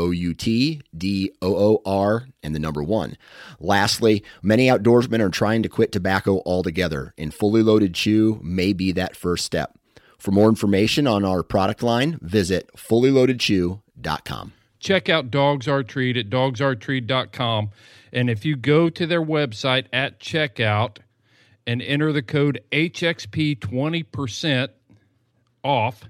O U T D O O R and the number one. Lastly, many outdoorsmen are trying to quit tobacco altogether, and fully loaded chew may be that first step. For more information on our product line, visit fullyloadedchew.com. Check out Dogs Are Treat at dogsaretreat.com. And if you go to their website at checkout and enter the code HXP 20% off,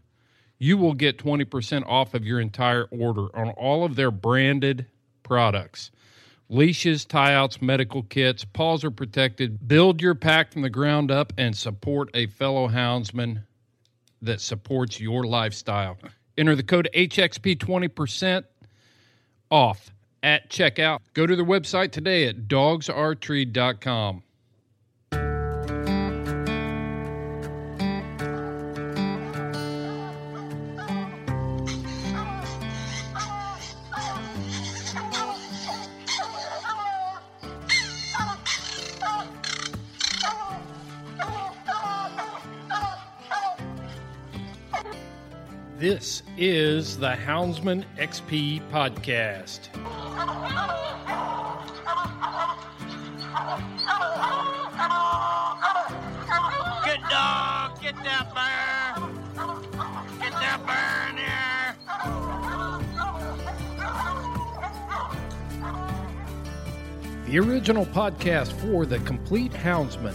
you will get 20% off of your entire order on all of their branded products. Leashes, tie outs, medical kits, paws are protected. Build your pack from the ground up and support a fellow houndsman that supports your lifestyle. Enter the code HXP 20% off at checkout. Go to their website today at dogsaretreat.com. This is the Houndsman XP podcast. Good dog, get that bear. Get that bear in here. The original podcast for the complete houndsman.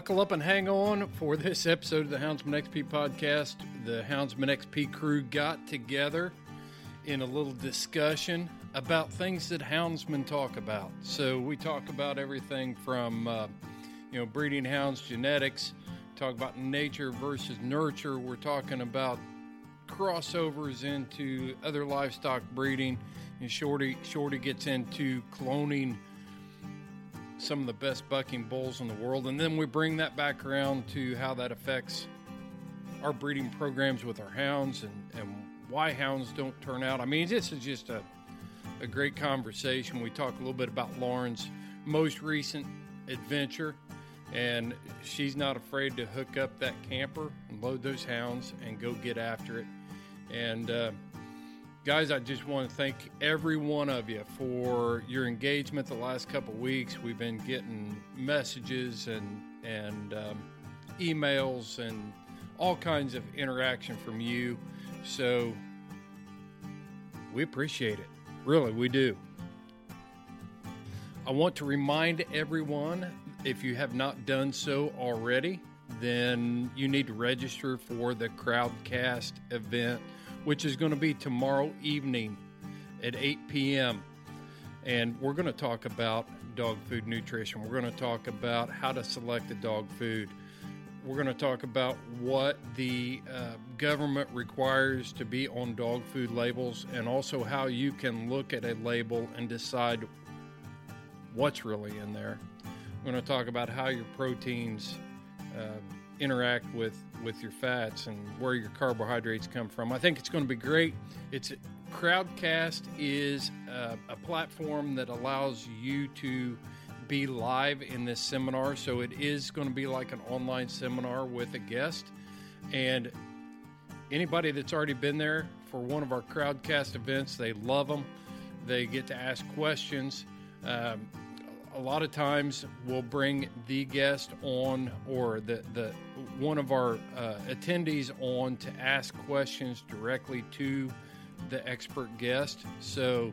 Buckle up and hang on for this episode of the Houndsman XP podcast. The Houndsman XP crew got together in a little discussion about things that houndsmen talk about. So we talk about everything from, uh, you know, breeding hounds, genetics, talk about nature versus nurture. We're talking about crossovers into other livestock breeding. And Shorty, Shorty gets into cloning some of the best bucking bulls in the world. And then we bring that back around to how that affects our breeding programs with our hounds and, and why hounds don't turn out. I mean, this is just a, a great conversation. We talk a little bit about Lauren's most recent adventure, and she's not afraid to hook up that camper and load those hounds and go get after it. And uh, guys, I just want to thank every one of you for your engagement the last couple weeks. We've been getting messages and and um, emails and all kinds of interaction from you. So we appreciate it. Really, we do. I want to remind everyone if you have not done so already, then you need to register for the Crowdcast event, which is going to be tomorrow evening at 8 p.m. And we're going to talk about dog food nutrition. We're going to talk about how to select the dog food. We're going to talk about what the uh, government requires to be on dog food labels and also how you can look at a label and decide what's really in there. We're going to talk about how your proteins uh, interact with, with your fats and where your carbohydrates come from. I think it's going to be great. It's Crowdcast is uh, a platform that allows you to be live in this seminar. So it is going to be like an online seminar with a guest. And anybody that's already been there for one of our Crowdcast events, they love them. They get to ask questions. Um, a lot of times we'll bring the guest on or the, the one of our uh, attendees on to ask questions directly to the expert guest. So,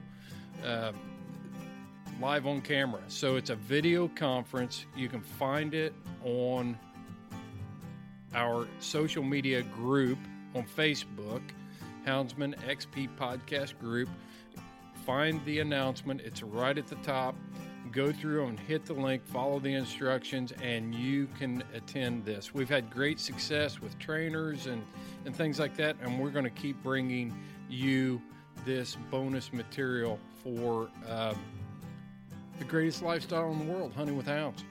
uh, live on camera. So, it's a video conference. You can find it on our social media group on Facebook, Houndsman XP Podcast Group. Find the announcement, it's right at the top. Go through and hit the link, follow the instructions, and you can attend this. We've had great success with trainers and, and things like that, and we're going to keep bringing you this bonus material for um, the greatest lifestyle in the world, hunting with hounds.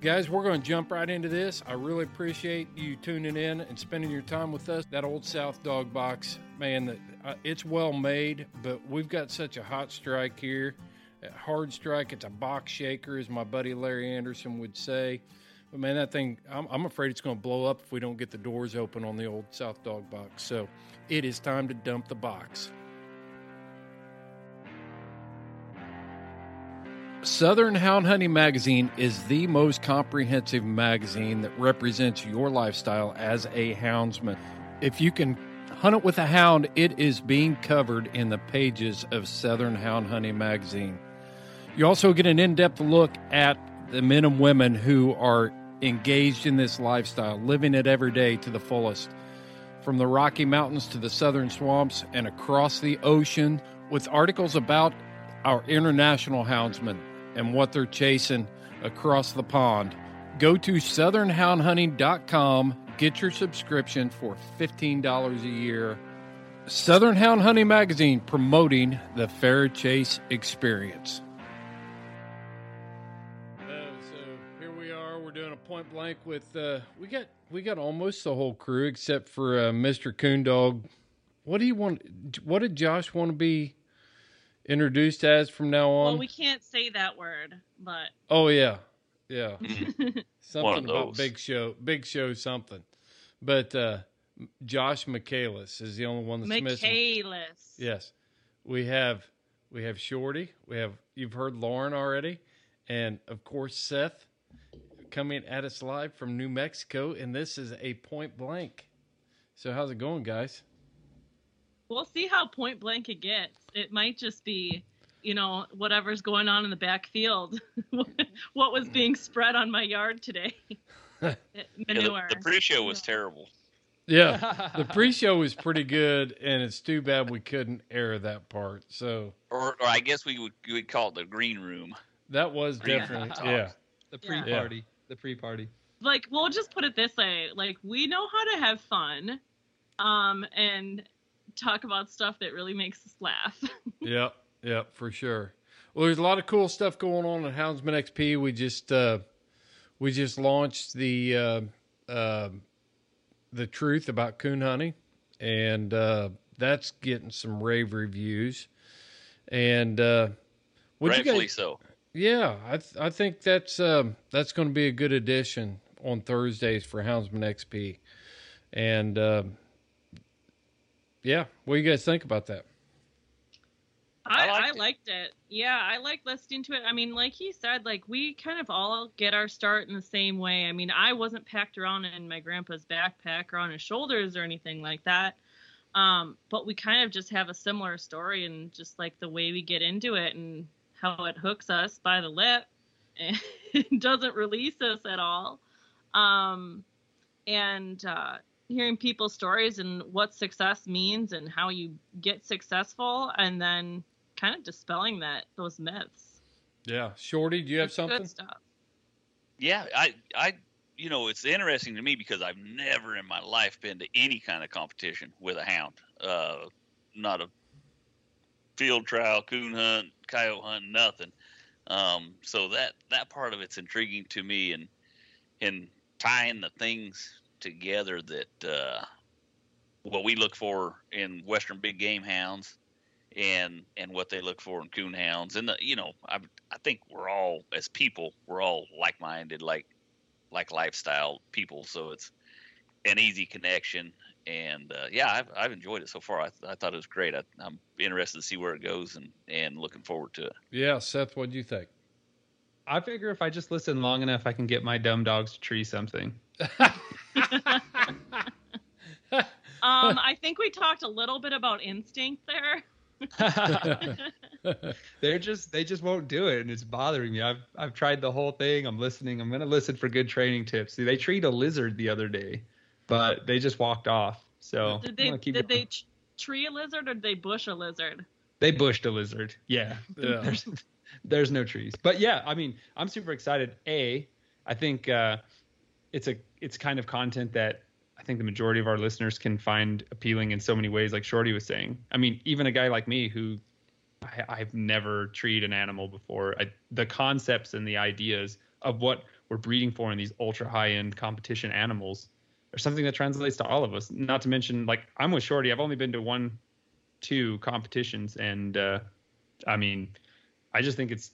Guys, we're going to jump right into this. I really appreciate you tuning in and spending your time with us. That old South Dog box, man, uh, it's well made, but we've got such a hot strike here. Hard strike, it's a box shaker, as my buddy Larry Anderson would say. But man, that thing, I'm, I'm afraid it's going to blow up if we don't get the doors open on the old South Dog box. So it is time to dump the box. Southern Hound Hunting Magazine is the most comprehensive magazine that represents your lifestyle as a houndsman. If you can hunt it with a hound, it is being covered in the pages of Southern Hound Hunting Magazine. You also get an in depth look at the men and women who are engaged in this lifestyle, living it every day to the fullest. From the Rocky Mountains to the southern swamps and across the ocean, with articles about our international houndsmen and what they're chasing across the pond. Go to southernhoundhunting.com, get your subscription for $15 a year. Southern Hound Hunting Magazine promoting the fair chase experience. Doing a point blank with uh, we got we got almost the whole crew except for uh, Mr. Coondog. What do you want? What did Josh want to be introduced as from now on? Well, we can't say that word, but Oh yeah, yeah. Something about. Big Show, Big Show, something. But uh, Josh Michaelis is the only one that's missing. Michaelis. Yes, we have we have Shorty. We have you've heard Lauren already, and of course Seth coming at us live from New Mexico, and this is a point blank. So how's it going, guys? We'll see how point blank it gets. It might just be, you know, whatever's going on in the backfield. what was being spread on my yard today? Yeah, Manure. the, the pre-show was terrible. Yeah, the pre-show was pretty good, and it's too bad we couldn't air that part. So Or, or I guess we would we would call it the green room. that was Green definitely Talks. yeah. The pre-party. The pre-party. like we'll just put it this way like we know how to have fun um and talk about stuff that really makes us laugh Yep, yep, for sure. Well, there's a lot of cool stuff going on at Houndsman XP. We just uh, we just launched the uh, uh, the truth about coon hunting, and uh, that's getting some rave reviews. And uh, what you Rightfully guys? so. Yeah, I th- I think that's um, that's going to be a good addition on Thursdays for Houndsman XP. And um yeah, what do you guys think about that? I, I I, liked it. it. Yeah, I like listening to it. I mean, like he said, like we kind of all get our start in the same way. I mean, I wasn't packed around in my grandpa's backpack or on his shoulders or anything like that. Um, but we kind of just have a similar story and just like the way we get into it and how it hooks us by the lip and doesn't release us at all. Um, and uh, hearing people's stories and what success means and how you get successful and then kind of dispelling that those myths. Yeah, Shorty, do you have It's something? Good stuff. Yeah, I, I, you know, it's interesting to me because I've never in my life been to any kind of competition with a hound. Uh, not a field trial, coon hunt, coyote hunting, nothing. Um, so that that part of it's intriguing to me, and and tying the things together that uh, what we look for in western big game hounds and and what they look for in coon hounds. And the, you know I I think we're all as people we're all like minded like like lifestyle people. So it's an easy connection and uh, yeah I've, I've enjoyed it so far I, I thought it was great I, I'm interested to see where it goes and and looking forward to it Yeah, Seth, what do you think? I figure if I just listen long enough, I can get my dumb dogs to tree something. Um, I think we talked a little bit about instinct there. They're just they just won't do it, and it's bothering me. I've I've tried the whole thing. I'm listening. I'm gonna listen for good training tips. See, they treat a lizard the other day, but they just walked off. So did they keep did they tree a lizard or did they bush a lizard? They bushed a lizard. Yeah. Yeah. There's, there's no trees. But yeah, I mean, I'm super excited. A, I think uh, it's a it's kind of content that I think the majority of our listeners can find appealing in so many ways, like Shorty was saying. I mean, even a guy like me who I, I've never treated an animal before, I, the concepts and the ideas of what we're breeding for in these ultra high end competition animals are something that translates to all of us. Not to mention, like I'm with Shorty. I've only been to one, two competitions, and uh, I mean, I just think it's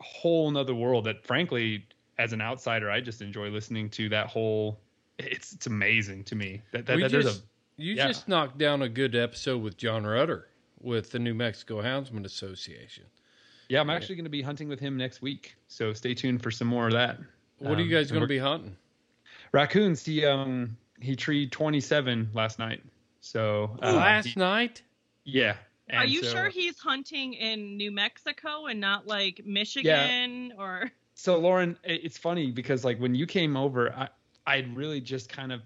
a whole nother world that, frankly, as an outsider, I just enjoy listening to that whole. It's it's amazing to me that, that, that there's just- a You yeah. just knocked down a good episode with John Rudder with the New Mexico Houndsman Association. yeah. I'm actually going to be hunting with him next week, so stay tuned for some more of that. What are you Um, guys going to be hunting? Raccoons. He um he treed 27 last night. So uh, Last he- night? yeah. Are you so- sure he's hunting in New Mexico and not like Michigan or? so Lauren, it's funny because like when you came over, I I really just kind of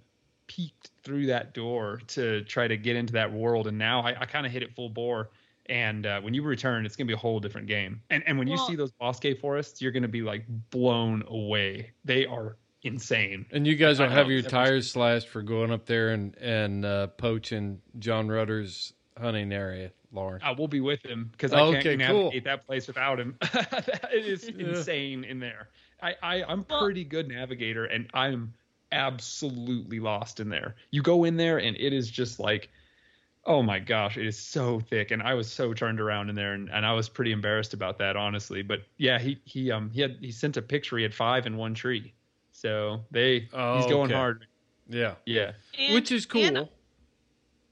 peeked through that door to try to get into that world, and now I, I kind of hit it full bore. And uh, when you return, it's gonna be a whole different game. And and when you see those Bosque forests, you're gonna be like blown away. They are insane. And you guys I will have your tires slashed for going up there and and uh, poaching John Rudder's hunting area, Lauren. I will be with him because I Okay, can't cool. navigate that place without him. it is Yeah. insane in there. I, I I'm pretty good navigator, and I'm absolutely lost in there. You go in there, and it is just like, oh my gosh, it is so thick, and I was so turned around in there, and, and I was pretty embarrassed about that, honestly. But yeah, he he um he had he sent a picture. He had five in one tree, so they Oh, he's going okay. hard. Yeah, Yeah, And- which is cool. and-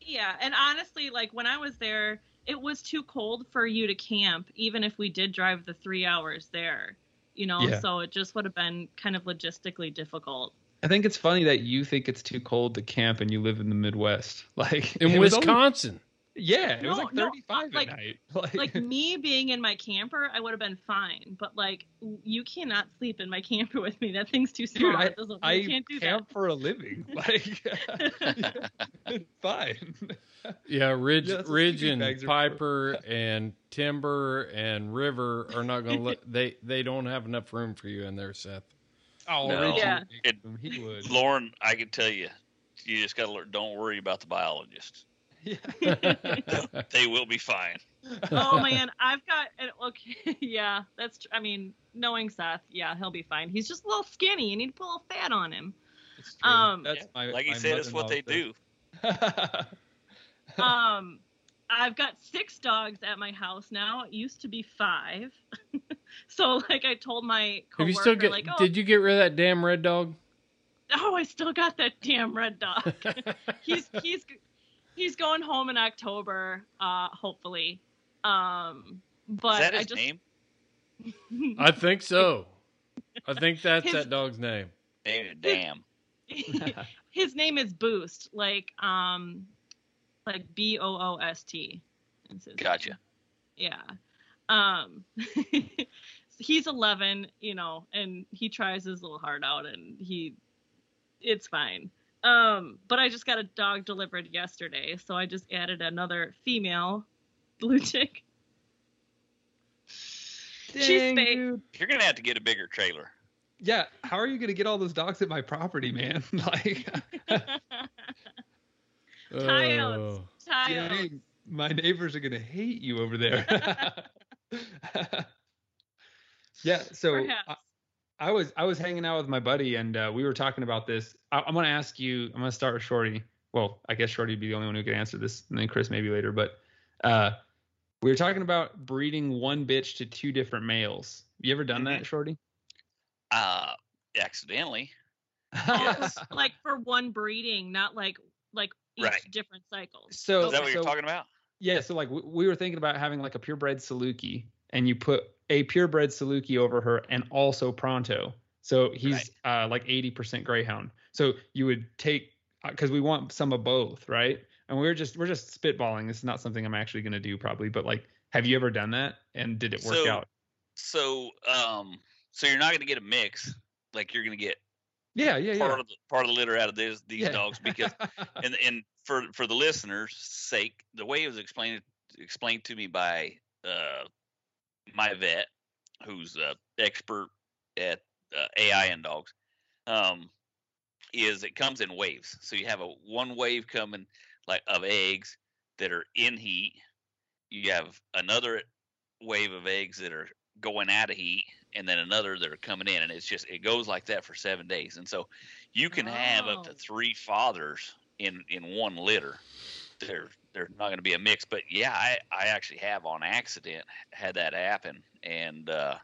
yeah, and honestly, like when I was there, it was too cold for you to camp, even if we did drive the three hours there. You know, Yeah. so it just would have been kind of logistically difficult. I think it's funny that you think it's too cold to camp, and you live in the Midwest, like in it was only- Wisconsin. Yeah, it was No, like no, 35 like- at night. Like, Like me being in my camper, I would have been fine. But like, you cannot sleep in my camper with me. That thing's too small. dude, I, It doesn't, I you can't do camp for a living. Like, fine. Yeah, Ridge, Yeah, Ridge, and bags are for. Piper and Timber and River are not going to let they they don't have enough room for you in there, Seth. Oh, No. Richie Yeah. would make he would. Lauren, I can tell you, you just got to. Don't worry about the biologists; Yeah. that. They will be fine. oh man, I've got an- okay. Yeah, that's. tr- I mean, knowing Seth, yeah, he'll be fine. He's just a little skinny. You need to put a little fat on him. It's true. Um, That's my, Like he said, it's what they do. um i've got six dogs at my house now it used to be five so like i told my Have you coworker still get? like oh, Did you get rid of that damn red dog? oh i still got that damn red dog he's he's he's going home in october uh hopefully Um, but Is that I his just name? I think so. I think that's His- that dog's name. Damn. his name is Boost, like um, like B O O S T. is his Gotcha. name. Yeah. Um, he's 11, you know, and he tries his little heart out, and he, it's fine. Um, but I just got a dog delivered yesterday, so I just added another female blue tick. She's Dang, fake. dude. You're gonna have to get a bigger trailer. Yeah, how are you gonna get all those dogs at my property, man? like, Coyotes. Oh. Coyotes. dang, my neighbors are gonna hate you over there. yeah, so I, Perhaps. I was I was hanging out with my buddy and uh, we were talking about this. I, I'm gonna ask you. I'm gonna start with Shorty. Well, I guess Shorty would be the only one who could answer this, and then Chris maybe later. But uh, we were talking about breeding one bitch to two different males. You ever done that, Shorty? Uh, accidentally. Oh, like for one breeding, not like like each Right. different cycles. So Is that what you're talking about? Yeah, so like we, we were thinking about having like a purebred Saluki, and you put a purebred Saluki over her, and also Pronto. So he's uh, like 80% Greyhound. So you would take because we want some of both, right? And we're just we're just spitballing. This is not something I'm actually going to do probably, but like, have you ever done that? And did it work So- out? So, um, so you're not gonna get a mix. Like you're gonna get Yeah, yeah, part yeah. of the part of the litter out of this, these Yeah. dogs because and and for for the listeners' sake, the way it was explained explained to me by uh, my vet, who's uh, expert at uh, AI and dogs, um, is it comes in waves. So you have a one wave coming like of eggs that are in heat. You have another wave of eggs that are going out of heat, and then another that are coming in, and it's just it goes like that for seven days. And so you can have up to three fathers in in one litter. There there's not going to be a mix, but yeah, I I actually have on accident had that happen, and uh,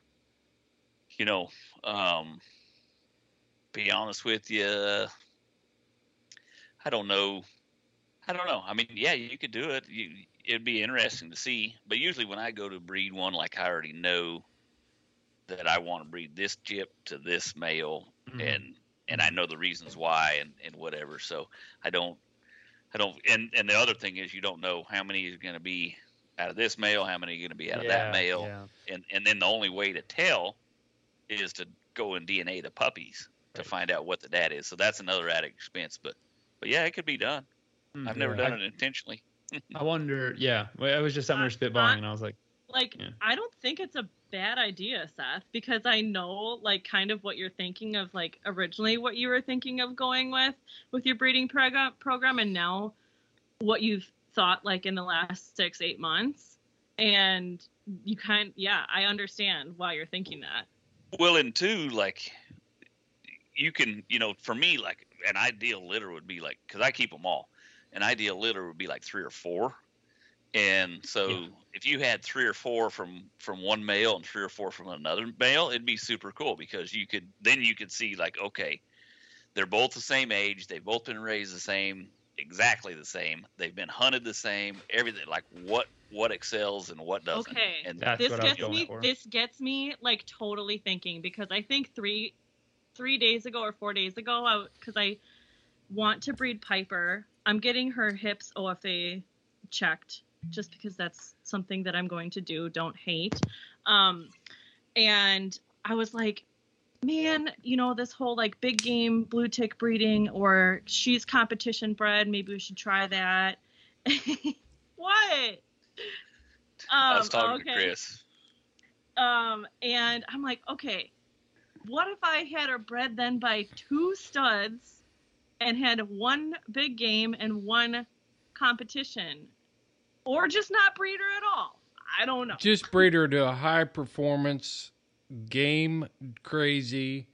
you know, um, be honest with you, I don't know. I don't know. I mean, yeah, you could do it. You, it'd be interesting to see. But usually, when I go to breed one, like I already know that I want to breed this jip to this male, Mhm. and and I know the reasons why, and and whatever. So I don't, I don't. And and the other thing is, you don't know how many is going to be out of this male, how many are going to be out of that Yeah, male, yeah. and and then the only way to tell is to go and DNA the puppies to find out what the dad is. So that's another added expense. But but yeah, it could be done. Mm, I've never yeah. done it intentionally. I wonder. Yeah, well, it was just something we were spitballing, and I was like, Like Yeah. I don't think it's a bad idea, Seth, because I know like kind of what you're thinking of like originally what you were thinking of going with with your breeding program program and now what you've thought like in the last 6 8 months and you kind yeah, I understand why you're thinking that. Well, and two, like you can, you know, for me, like an ideal litter would be like because I keep them all. An ideal litter would be like three or four, and so Yeah. if you had three or four from from one male and three or four from another male, it'd be super cool because you could then you could see like okay, they're both the same age, they've both been raised the same, exactly the same, they've been hunted the same, everything like what what excels and what doesn't. Okay. and That's this what gets me for. this gets me like totally thinking because I think 3 3 days ago or 4 days ago I cuz I want to breed Piper. I'm getting her hips OFA checked just because that's something that I'm going to do. Don't hate. Um, and I was like, man, you know, this whole like big game blue tick breeding or she's competition bred. Maybe we should try that. what? I was Um, talking to. Chris. Um, and I'm like, okay, what if I had her bred then by two studs and had one big game and one competition? Or just not breed her at all? I don't know. Just breed her to a high performance, game crazy,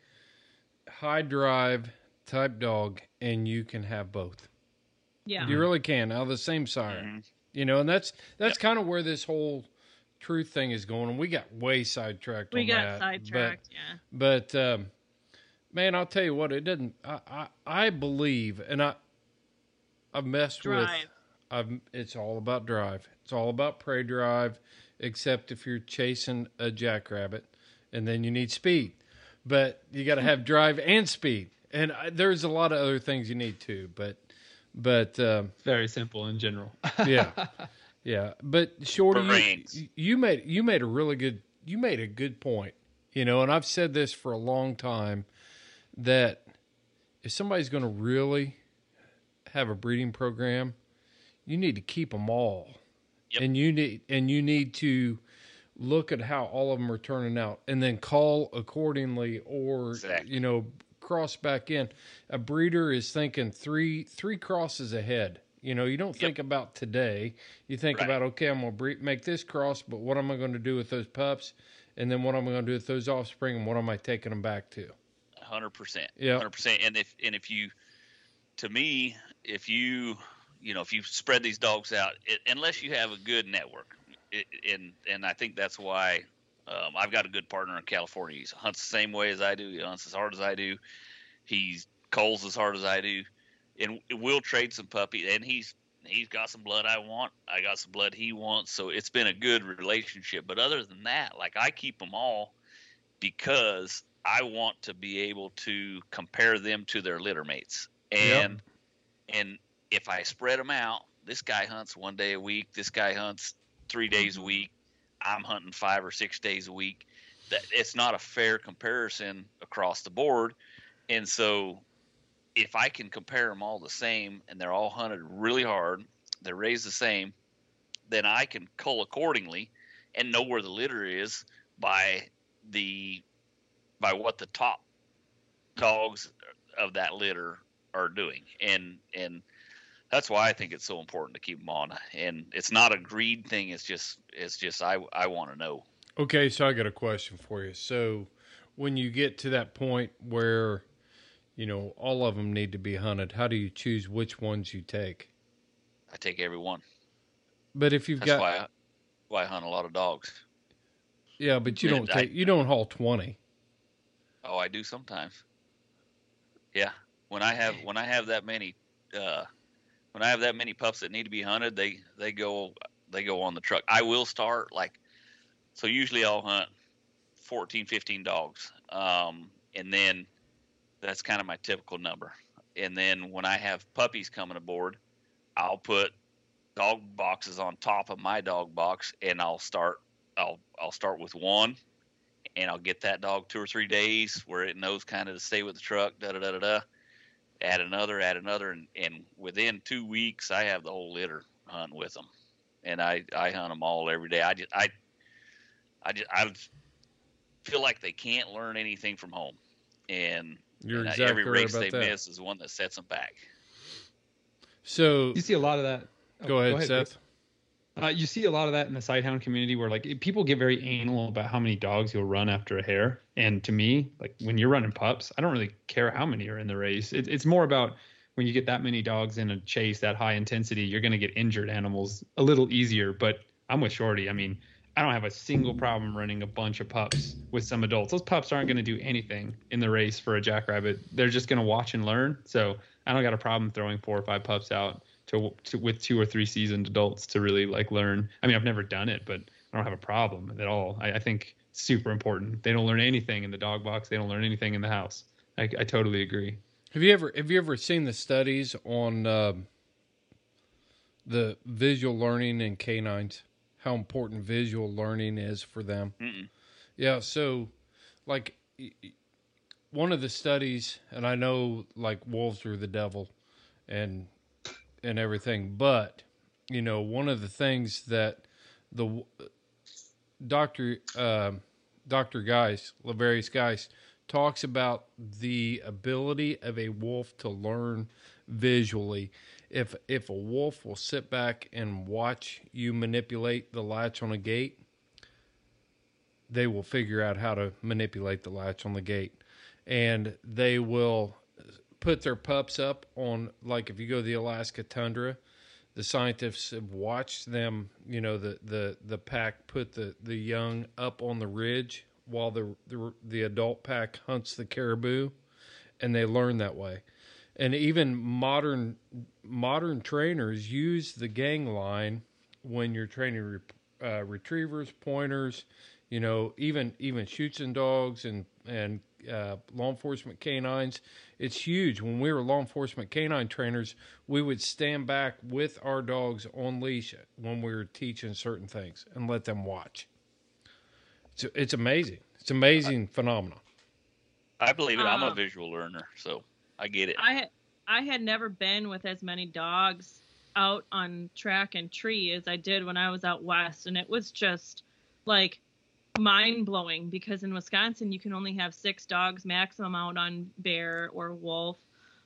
high drive type dog, and you can have both. Yeah. You really can out of the same sire. Mhm. You know, and that's that's kind of where this whole truth thing is going. And we got way sidetracked. we on got that, sidetracked, yeah. But, but um, man, I'll tell you what, it doesn't. I I, I believe, and I I've messed with Drive. I've, it's all about drive. It's all about prey drive, except if you're chasing a jackrabbit, and then you need speed. But you got to have drive and speed, and I, there's a lot of other things you need too. But but um, Very simple in general. yeah, yeah. But Shorty, you, you made you made a really good you made a good point. You know, and I've said this for a long time that if somebody's going to really have a breeding program, you need to keep them all, Yep. and you need and you need to look at how all of them are turning out, and then call accordingly, or Exactly. you know, cross back in. A breeder is thinking three three crosses ahead. You know, you don't think about today. You think Right. about okay, I'm gonna breed, make this cross, but what am I going to do with those pups? And then what am I going to do with those offspring? And what am I taking them back to? hundred percent. Yeah. hundred percent. And if and if you, to me, if you, you know, if you spread these dogs out, it, unless you have a good network, it, and and I think that's why um, I've got a good partner in California. He hunts the same way as I do. He hunts as hard as I do. He's culls as hard as I do, and we'll trade some puppies. And he's he's got some blood I want. I got some blood he wants. So it's been a good relationship. But other than that, like I keep them all because I want to be able to compare them to their litter mates. And and if I spread them out, this guy hunts one day a week, this guy hunts 3 days a mm-hmm. week, I'm hunting 5 or 6 days a week. That it's not a fair comparison across the board. And so if I can compare them all the same and they're all hunted really hard, they're raised the same, then I can cull accordingly and know where the litter is by the by what the top dogs of that litter are doing and and that's why I think it's so important to keep them on and it's not a greed thing it's just it's just I I want to know Okay, so I got a question for you. So, when you get to that point where, you know, all of them need to be hunted, how do you choose which ones you take? I take every one But if you've that's got, why I, why I hunt a lot of dogs yeah, but you don't I- take, you don't haul twenty. Oh, I do sometimes. Yeah, when I have when I have that many, uh, when I have that many pups that need to be hunted, they they go they go on the truck. I will start like, so usually I'll hunt 14, 15 dogs, um, and then that's kind of my typical number. And then when I have puppies coming aboard, I'll put dog boxes on top of my dog box, and I'll start I'll I'll start with one and I'll get that dog two or three days where it knows kind of to stay with the truck, da da da da da. Add another, add another, and, and within two weeks, I have the whole litter hunting with them, and I I hunt them all every day. I just I I just I feel like they can't learn anything from home, and, You're and, uh, exactly every race about they that. miss is one that sets them back. So, You see a lot of that. oh, go ahead, Chris. Seth. Uh, you see a lot of that in the sighthound community where like people get very anal about how many dogs you'll run after a hare. And to me, like when you're running pups, I don't really care how many are in the race. It, it's more about when you get that many dogs in a chase, that high intensity, you're going to get injured animals a little easier. But I'm with Shorty. I mean, I don't have a single problem running a bunch of pups with some adults. Those pups aren't going to do anything in the race for a jackrabbit. They're just going to watch and learn. So I don't got a problem throwing four or five pups out to, to with two or three seasoned adults to really like learn. I mean, I've never done it, but I don't have a problem at all. I, I think it's super important. They don't learn anything in the dog box. They don't learn anything in the house. I, I totally agree. Have you ever have you ever seen the studies on um the visual learning in canines? How important visual learning is for them? Mm-mm. Yeah, so like y- y- one of the studies, and I know like wolves are the devil, and and everything, but you know one of the things that the doctor uh, Doctor Geist Valerius Geist talks about the ability of a wolf to learn visually. If if a wolf will sit back and watch you manipulate the latch on a gate, they will figure out how to manipulate the latch on the gate. And they will put their pups up on like if you go to the Alaska tundra, the scientists have watched them, you know, the the the pack put the the young up on the ridge while the the, the adult pack hunts the caribou and they learn that way. and even modern modern trainers use the gang line when you're training re, uh, retrievers, pointers, you know, even even Schutzhund dogs and and uh, law enforcement canines. It's huge. When we were law enforcement canine trainers, we would stand back with our dogs on leash when we were teaching certain things and let them watch. It's it's amazing. It's amazing phenomenon. I believe it. I'm a Um, visual learner, so I get it. I I had never been with as many dogs out on track and tree as I did when I was out west, and it was just like mind blowing because in Wisconsin you can only have six dogs maximum out on bear or wolf.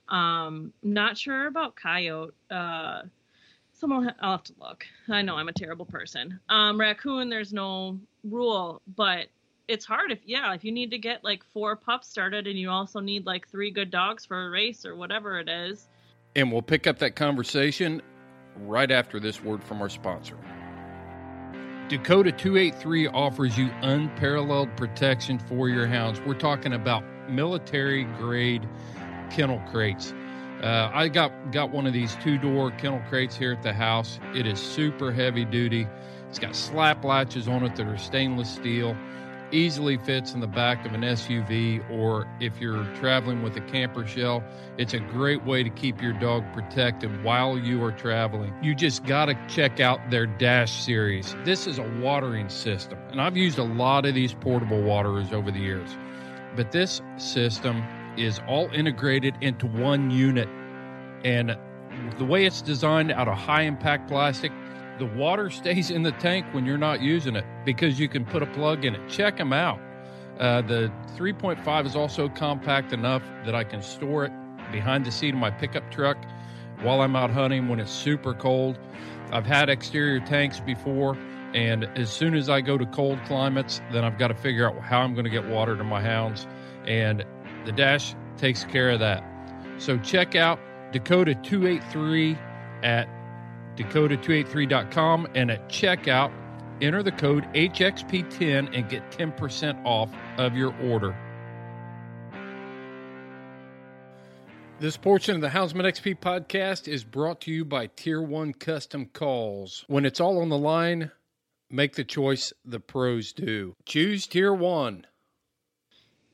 Um, not sure about coyote. Uh, someone I'll have to look. I know I'm a terrible person. Um, raccoon, there's no rule, but it's hard if yeah if you need to get like four pups started and you also need like three good dogs for a race or whatever it is And we'll pick up that conversation right after this word from our sponsor. Dakota 283 offers you unparalleled protection for your hounds. We're talking about military grade kennel crates. Uh, I got got one of these two door kennel crates here at the house. It is super heavy duty. It's got slap latches on it that are stainless steel. Easily fits in the back of an SUV, or if you're traveling with a camper shell, it's a great way to keep your dog protected while you are traveling. You just got to check out their Dash series. This is a watering system, and I've used a lot of these portable waterers over the years. But this system is all integrated into one unit, and the way it's designed out of high impact plastic, the water stays in the tank when you're not using it because you can put a plug in it. Check them out. Uh, the 3.5 is also compact enough that I can store it behind the seat of my pickup truck while I'm out hunting when it's super cold. I've had exterior tanks before, and as soon as I go to cold climates, then I've got to figure out how I'm going to get water to my hounds, and the Dash takes care of that. So check out Dakota 283 at dakota283.com and at checkout enter the code HXP10 and get 10% off of your order. This portion of the Houndsman XP podcast is brought to you by Tier 1 Custom Calls. When it's all on the line, make the choice the pros do. Choose Tier 1.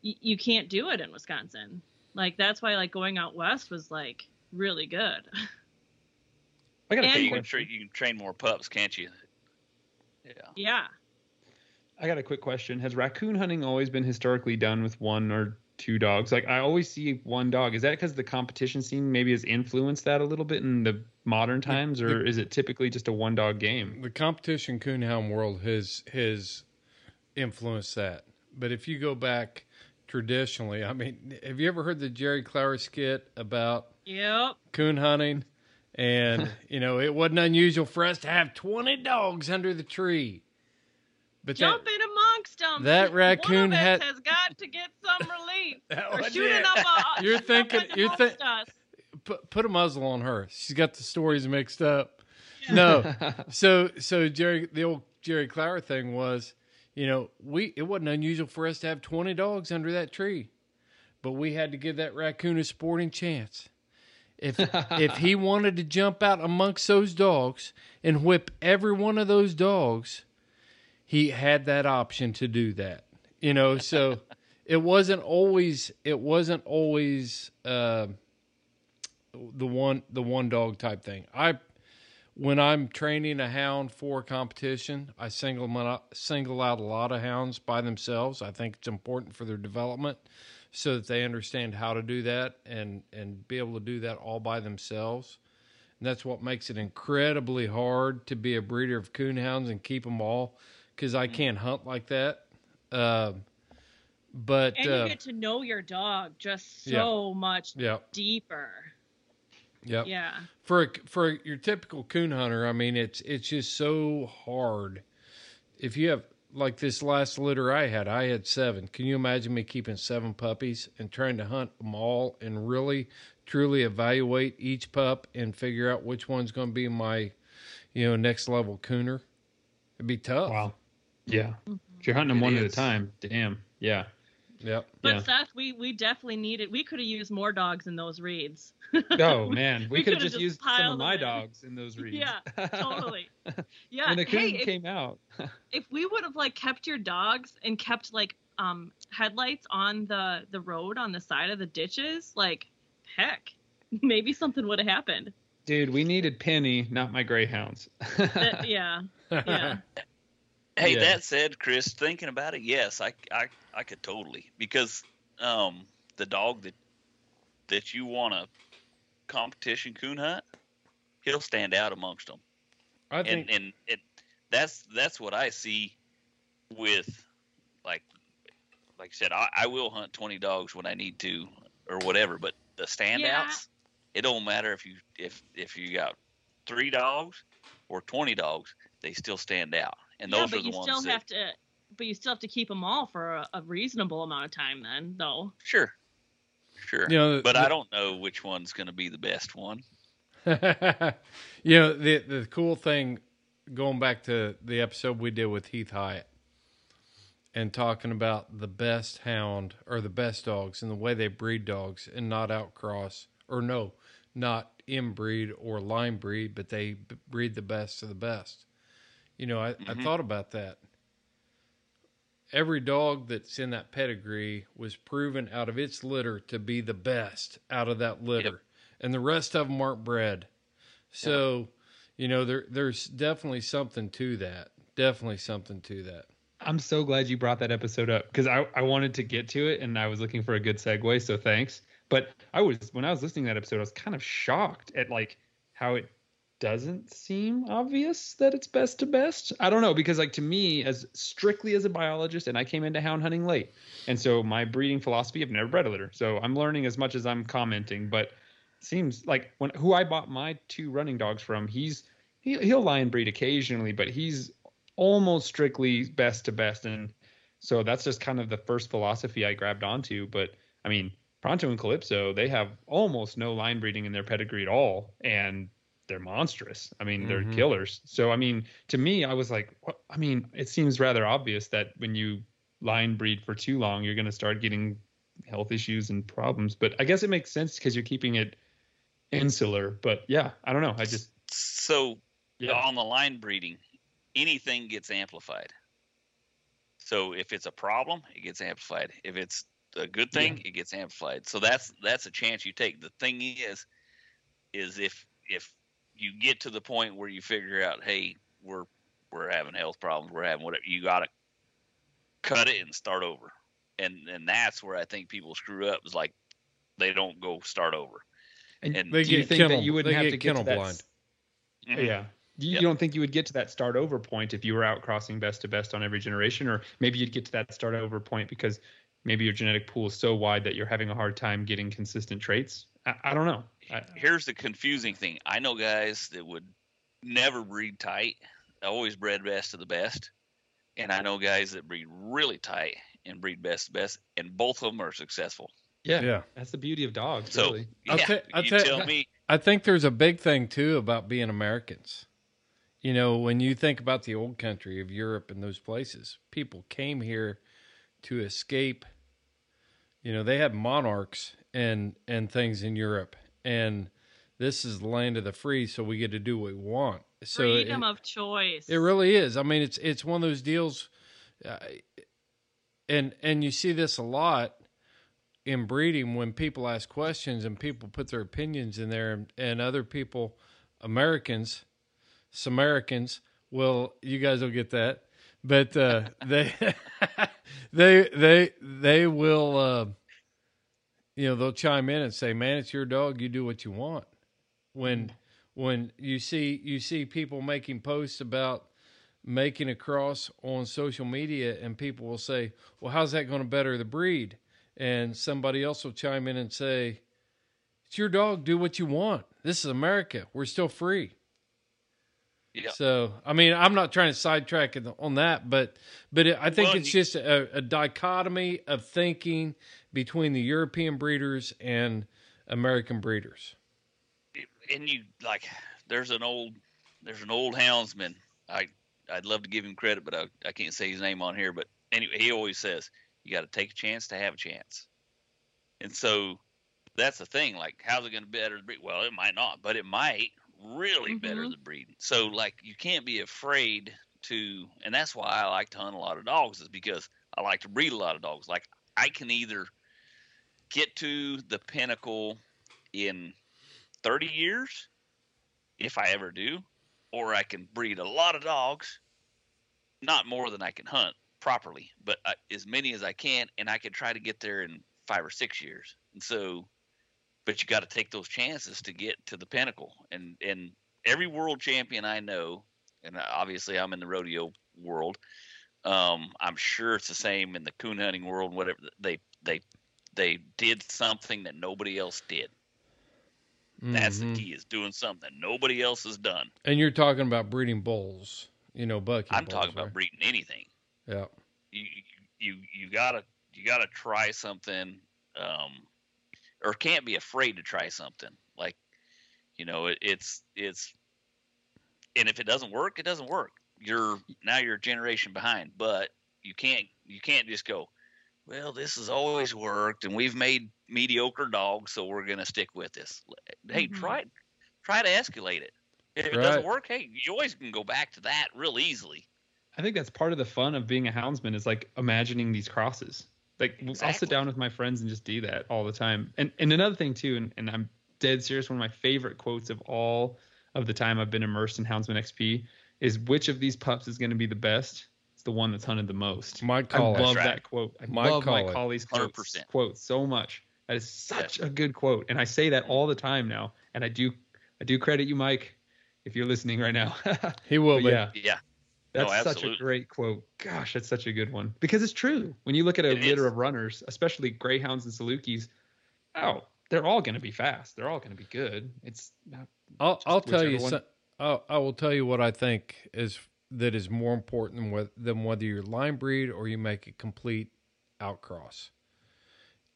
y- you can't do it in wisconsin like that's why like going out west was like really good I got a And- you can, question. tra- you can train more pups, can't you? Yeah. yeah I got a quick question. Has raccoon hunting always been historically done with one or two dogs? Like I always see one dog. Is that because the competition scene maybe has influenced that a little bit in the modern times, or is it typically just a one dog game? The competition coonhound world has has influenced that. But if you go back traditionally, I mean, have you ever heard the Jerry Clower skit about yep coon hunting? And you know, it wasn't unusual for us to have twenty dogs under the tree. But that, jump in amongst them that raccoon One of us has got to get some relief That or shooting up a, You're thinking- you're amongst thi- us. put, put a muzzle on her. She's got the stories mixed up. No, so so Jerry, the old Jerry Clower thing was, you know, we it wasn't unusual for us to have twenty dogs under that tree, but we had to give that raccoon a sporting chance. If if he wanted to jump out amongst those dogs and whip every one of those dogs, he had that option to do that. You know, so it wasn't always it wasn't always uh, the one the one dog type thing. I when I'm training a hound for competition, I single out, single out a lot of hounds by themselves. I think it's important for their development so that they understand how to do that and and be able to do that all by themselves. And that's what makes it incredibly hard to be a breeder of coonhounds and keep them all because I can't hunt like that. Uh, but and uh, you get to know your dog just so much yeah, deeper yeah, yeah for a, for your typical coon hunter, I mean, it's it's just so hard. If you have like this last litter I had, I had seven. Can you imagine me keeping seven puppies and trying to hunt them all and really truly evaluate each pup and figure out which one's going to be my, you know, next level cooner? It'd be tough. Wow. Yeah. Mm-hmm. If you're hunting them It one at a time, damn. Yeah. Yep. But Yeah. Seth, we we definitely needed. We could have used more dogs in those reeds. Oh man, we, We could have just just used some of my in. dogs in those reeds. Yeah, totally. Yeah. when the coon hey, if, came out. if we would have like kept your dogs and kept like um headlights on the the road on the side of the ditches, like heck, maybe something would have happened. Dude, we needed Penny, not my greyhounds. That- yeah. Yeah. Hey, Yeah. that said, Chris, thinking about it, yes, I, I, I could totally because um, the dog that that you want to competition coon hunt, he'll stand out amongst them, I think and and it that's that's what I see with like like I said, I, I will hunt twenty dogs when I need to or whatever, but the standouts, Yeah. it don't matter if you if if you got three dogs or twenty dogs, they still stand out, and yeah, those but are the you ones still that have to but you still have to keep them all for a, a reasonable amount of time then, though. Sure. Sure. You know, but the- I don't know which one's going to be the best one. you know the the cool thing going back to the episode we did with Heath Hyatt and talking about the best hound or the best dogs and the way they breed dogs and not outcross or no not inbreed or line breed but they breed the best of the best you know I, I mm-hmm. thought about that. Every dog that's in that pedigree was proven out of its litter to be the best out of that litter. And the rest of them aren't bred. So you know there there's definitely something to that. Definitely something to that. I'm so glad you brought that episode up because I, I wanted to get to it and I was looking for a good segue, so thanks. But I was when I was listening to that episode, I was kind of shocked at like how it doesn't seem obvious that it's best to best. I don't know because like to me, as strictly as a biologist, and I came into hound hunting late, and so my breeding philosophy, I've never bred a litter, so I'm learning as much as I'm commenting. But seems like when who I bought my two running dogs from, he's he, he'll line breed occasionally, but he's almost strictly best to best and so that's just kind of the first philosophy I grabbed onto but I mean Pronto and Calypso they have almost no line breeding in their pedigree at all and they're monstrous I mean they're Mhm. killers so I mean to me I was like what? I mean it seems rather obvious that when you line breed for too long you're going to start getting health issues and problems but I guess it makes sense because you're keeping it insular but yeah I don't know I just So Yeah. on the line breeding, anything gets amplified. So if it's a problem, it gets amplified. If it's a good thing, it gets amplified. So that's that's a chance you take. The thing is, is if if you get to the point where you figure out, hey, we're we're having health problems, we're having whatever, you got to cut it and start over. And and that's where I think people screw up. Is like they don't go start over. and, And They do you think kennel- that you wouldn't have get to get kennel to that blind. Mhm. Yeah. You, you don't think you would get to that start over point if you were out crossing best to best on every generation, or maybe you'd get to that start over point because maybe your genetic pool is so wide that you're having a hard time getting consistent traits. I, I don't know. I, here's the confusing thing. I know guys that would never breed tight, always bred best of the best, and I know guys that breed really tight and breed best of best, and both of them are successful. yeah, yeah that's the beauty of dogs. So really. I'll yeah, ta- I'll you ta- tell me. I think there's a big thing too about being Americans. You know, when you think about the old country of Europe and those places, people came here to escape. You know, they had monarchs and and things in Europe, and this is the land of the free, so we get to do what we want. So it- Freedom of choice. it really is. I mean, it's it's one of those deals, uh, and and you see this a lot in breeding when people ask questions and people put their opinions in there, and, and other people, Americans, Samaritans, well, you guys will get that, but uh, they they they they will. Uh, you know, they'll chime in and say, "Man, it's your dog. You do what you want." When mm-hmm. when you see you see people making posts about making a cross on social media and people will say well how's that going to better the breed? And somebody else will chime in and say it's your dog. Do what you want. This is america. We're still free Yeah. so i mean i'm not trying to sidetrack on that but but it, i think Well, it's you- just a, a dichotomy of thinking between the european breeders and american breeders and you like there's an old there's an old houndsman i i'd love to give him credit but i, I can't say his name on here but anyway he always says You got to take a chance to have a chance. And so that's the thing. Like, how's it going to be better? Well, it might not, but it might really better Mhm. than breeding. So, like, you can't be afraid to, and that's why I like to hunt a lot of dogs, is because I like to breed a lot of dogs. Like, I can either get to the pinnacle in 30 years, if I ever do, or I can breed a lot of dogs, not more than I can hunt properly, but uh, as many as I can, and I can try to get there in five or six years. And so, but you got to take those chances to get to the pinnacle. And and every world champion I know, and obviously I'm in the rodeo world. Um, I'm sure it's the same in the coon hunting world. Whatever they they they did something that nobody else did. That's Mhm. the key is doing something that nobody else has done. And you're talking about breeding bulls, you know, bucking. I'm bulls, talking about right? breeding anything. Yeah. you you you gotta you gotta try something um or can't be afraid to try something like you know it, it's it's and if it doesn't work it doesn't work you're now you're a generation behind but you can't you can't just go well this has always worked and we've made mediocre dogs so we're going to stick with this hey Mhm. try try to escalate it if it Right. doesn't work hey you always can go back to that real easily I think that's part of the fun of being a houndsman is like imagining these crosses. Like I'll sit down with my friends and just do that all the time. And and another thing too, and, and I'm dead serious. One of my favorite quotes of all of the time I've been immersed in Houndsman XP is which of these pups is going to be the best? It's the one that's hunted the most. Mike I Collins. love right. that quote. I Mike love Mike Collins. Colley's quote, so much. That is such a good quote, and I say that all the time now. And I do, I do credit you, Mike, if you're listening right now. He will But be. yeah, yeah that's No, such a great quote. Gosh, that's such a good one because it's true. When you look at a It litter is. of runners, especially greyhounds and salukis, oh, they're all going to be fast. They're all going to be good. It's not I'll I'll tell you. whichever. Some, I'll, I will tell you what I think is that is more important than what than whether you're line breed or you make a complete outcross.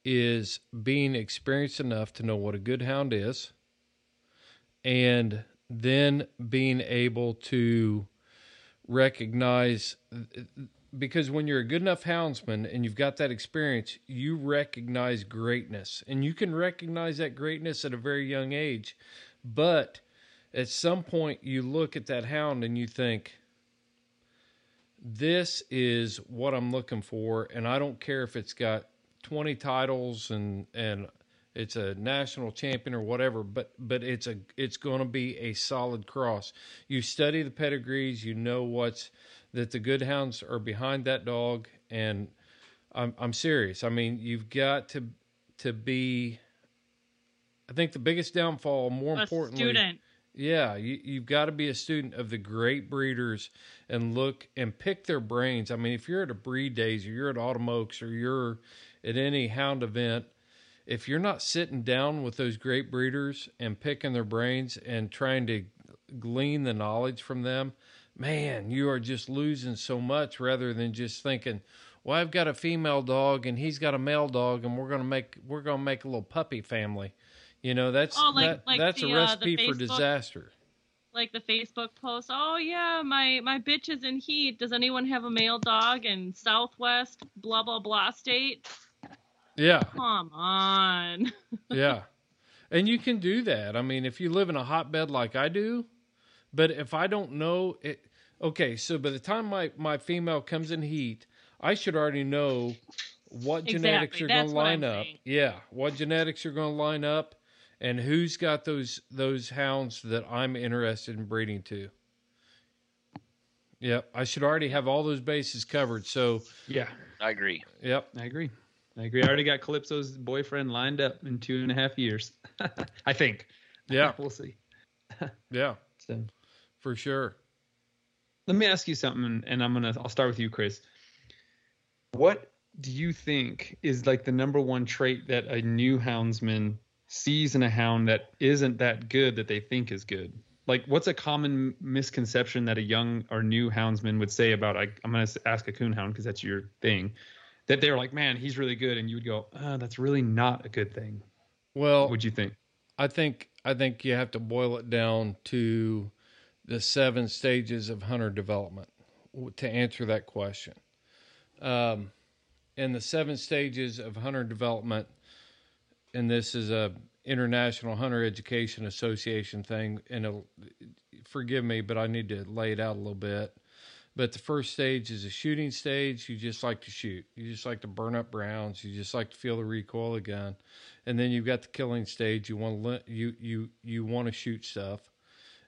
Is being experienced enough to know what a good hound is, and then being able to recognize because when you're a good enough houndsman and you've got that experience, you recognize greatness. And you can recognize that greatness at a very young age. But at some point, you look at that hound and you think, this is what I'm looking for. And I don't care if it's got 20 titles and, and, it's a national champion or whatever, but but it's a it's going to be a solid cross. You study the pedigrees, you know what's that the good hounds are behind that dog, and I'm I'm serious. I mean, you've got to to be. I think the biggest downfall, more A importantly, student. yeah, you, you've got to be a student of the great breeders and look and pick their brains. I mean, if you're at a breed days or you're at Autumn Oaks or you're at any hound event, if you're not sitting down with those great breeders and picking their brains and trying to glean the knowledge from them, man, you are just losing so much rather than just thinking, well, I've got a female dog and he's got a male dog and we're gonna make we're gonna make a little puppy family. You know, that's Oh, like- that, like that's the, a uh, recipe for disaster. Like the Facebook post, oh yeah, my my bitch is in heat. Does anyone have a male dog in Southwest blah blah blah state? Yeah. Come on. yeah. And you can do that. I mean, if you live in a hotbed like I do, but if I don't know it, okay, so by the time my, my female comes in heat, I should already know what genetics Exactly. are going to line up. saying. Yeah, what genetics are going to line up and who's got those those hounds that I'm interested in breeding to. Yep, I should already have all those bases covered. So, yeah, I agree. yep. I agree. I agree. I already got Calypso's boyfriend lined up in two and a half years. I think. Yeah. we'll see. Yeah, So for sure. let me ask you something, and I'm gonna. I'll start with you, Chris. What do you think is like the number one trait that a new houndsman sees in a hound that isn't that good that they think is good? Like, what's a common misconception that a young or new houndsman would say about? I, I'm gonna ask a coonhound because that's your thing. That they're like, man, he's really good, and you would go, uh, that's really not a good thing. Well, What would you think? I think I think you have to boil it down to the seven stages of hunter development to answer that question. Um, in the seven stages of hunter development, and this is a International Hunter Education Association thing, and it'll, forgive me, but I need to lay it out a little bit. But the first stage is a shooting stage. You just like to shoot. You just like to burn up rounds. You just like to feel the recoil of the gun. And then you've got the killing stage. You want to you you you want to shoot stuff.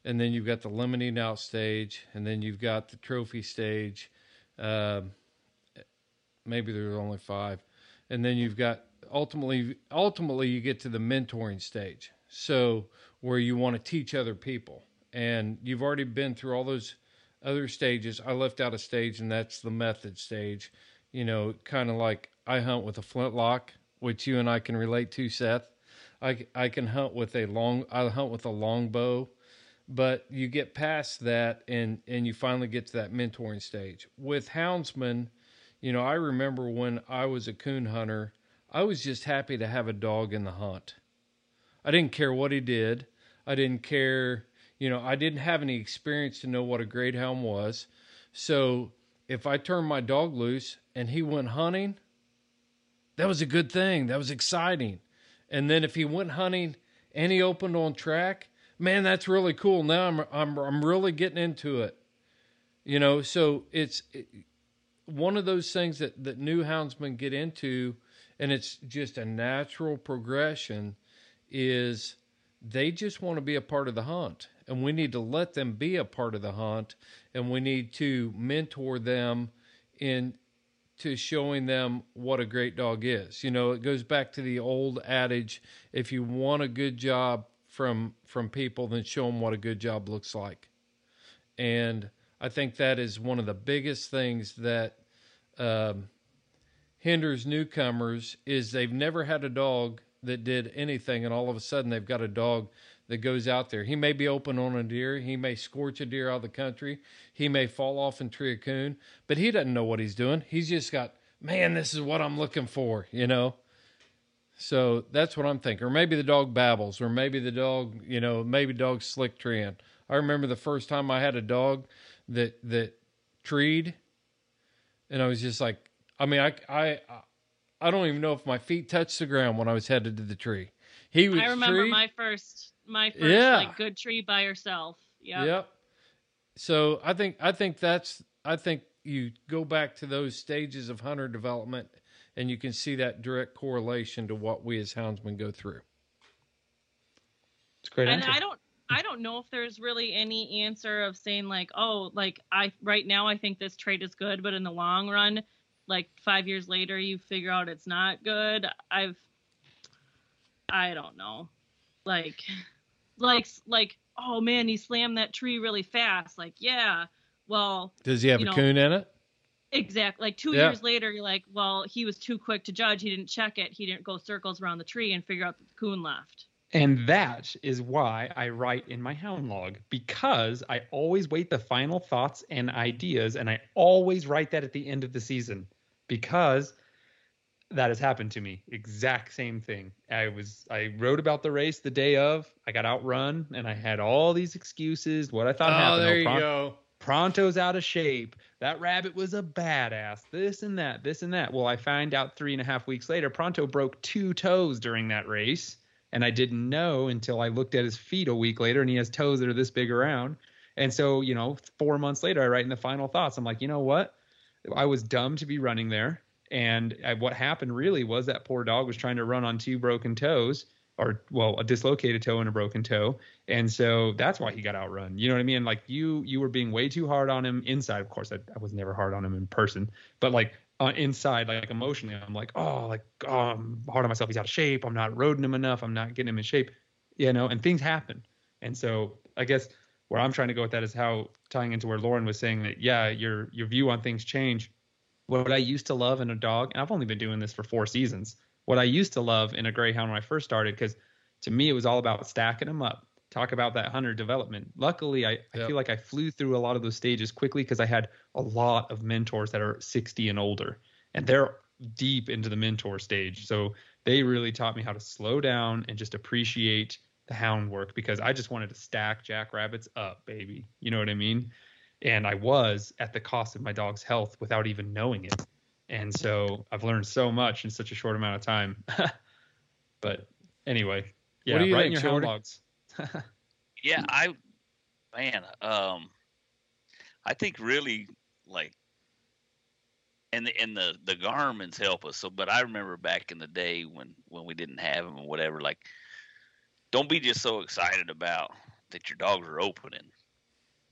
And then you've got the limiting out stage. And then you've got the trophy stage. Um, maybe there's only five. And then you've got ultimately ultimately you get to the mentoring stage. So where you want to teach other people. And you've already been through all those other stages. I left out a stage, and that's the method stage. You know, kind of like I hunt with a flintlock, which you and I can relate to, Seth. I, I can hunt with a long I hunt with a longbow, but you get past that and and you finally get to that mentoring stage. With houndsman, you know, I remember when I was a coon hunter, I was just happy to have a dog in the hunt. I didn't care what he did. I didn't care you know, I didn't have any experience to know what a great hound was. So if I turned my dog loose and he went hunting, that was a good thing. That was exciting. And then if he went hunting and he opened on track, man, that's really cool. Now I'm I'm I'm really getting into it. You know, so it's it, one of those things that that new houndsmen get into and it's just a natural progression is they just want to be a part of the hunt and we need to let them be a part of the hunt and we need to mentor them in to showing them what a great dog is. You know it goes back to the old adage if you want a good job from from people then show them what a good job looks like. And i think that is one of the biggest things that um, hinders newcomers is they've never had a dog that did anything, and all of a sudden they've got a dog that goes out there. He may be open on a deer, he may scorch a deer out of the country, he may fall off and tree a coon, but he doesn't know what he's doing. He's just got, man, this is what I'm looking for, you know. So that's what I'm thinking. Or maybe the dog babbles, or maybe the dog, you know, maybe dog slick treeing. I remember the first time I had a dog that that treed, and I was just like, I mean, I I I don't even know if my feet touched the ground when I was headed to the tree. He was I remember tree. my first my first Yeah. like good tree by yourself. Yep. Yep. So I think I think that's I think you go back to those stages of hunter development and you can see that direct correlation to what we as houndsmen go through. It's great and answer. I don't I don't know if there's really any answer of saying like, oh, like I right now I think this trait is good, but in the long run, like five years later you figure out it's not good. I've I don't know. Like like like, oh man, he slammed that tree really fast. Like, yeah. Well, Does he have a know, coon in it? Exactly. Like two Yeah. years later, you're like, well, he was too quick to judge. He didn't check it. He didn't go circles around the tree and figure out that the coon left. And that is why I write in my hound log because I always wait the final thoughts and ideas, and I always write that at the end of the season because that has happened to me. Exact same thing. I was I wrote about the race the day of. I got outrun, and I had all these excuses. What I thought Oh, happened. there Oh, you go. Pronto's out of shape. That rabbit was a badass. This and that, this and that. Well, I find out three and a half weeks later, Pronto broke two toes during that race. And I didn't know until I looked at his feet a week later, and he has toes that are this big around. And so, you know, four months later, I write in the final thoughts. I'm like, you know what? I was dumb to be running there. And I, what happened really was that poor dog was trying to run on two broken toes, or well, a dislocated toe and a broken toe. And so that's why he got outrun. You know what I mean? Like you, you were being way too hard on him inside. Of course, I, I was never hard on him in person, but like uh, inside, like emotionally, I'm like, oh, like oh, I'm hard on myself. He's out of shape. I'm not roading him enough. I'm not getting him in shape. You know, and things happen. And so I guess where I'm trying to go with that is how tying into where Lauren was saying that, yeah, your your view on things change. What I used to love in a dog, and I've only been doing this for four seasons. What I used to love in a greyhound when I first started, because to me it was all about stacking them up. Talk about that hunter development. Luckily, I, I feel like I flew through a lot of those stages quickly because I had a lot of mentors that are 60 and older, and they're deep into the mentor stage. So they really taught me how to slow down and just appreciate the hound work because I just wanted to stack jackrabbits up, baby. You know what I mean? And I was at the cost of my dog's health without even knowing it. and so I've learned so much in such a short amount of time. but anyway, yeah, do you right think, in your hound Shorty? dogs. Yeah, I man, um I think really like and the and the the Garmin's help us. So but I remember back in the day when when we didn't have them or whatever like don't be just so excited about that your dogs are opening.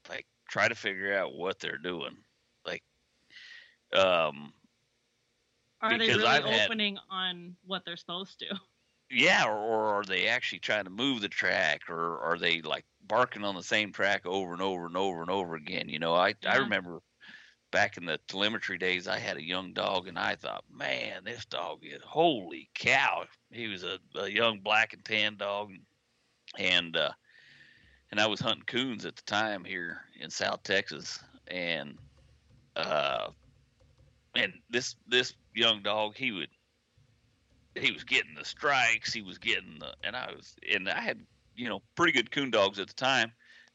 Like try to figure out what they're doing. Like um Are they really I've had- opening on what they're supposed to? Yeah, or, or are they actually trying to move the track, or are they like barking on the same track over and over and over and over again? You know, I I remember back in the telemetry days, I had a young dog, and I thought, man, this dog is holy cow. He was a, a young black and tan dog, and uh, and I was hunting coons at the time here in South Texas, and uh, and this this young dog, he would he was getting the strikes, he was getting the, and I was, and I had, you know, pretty good coon dogs at the time.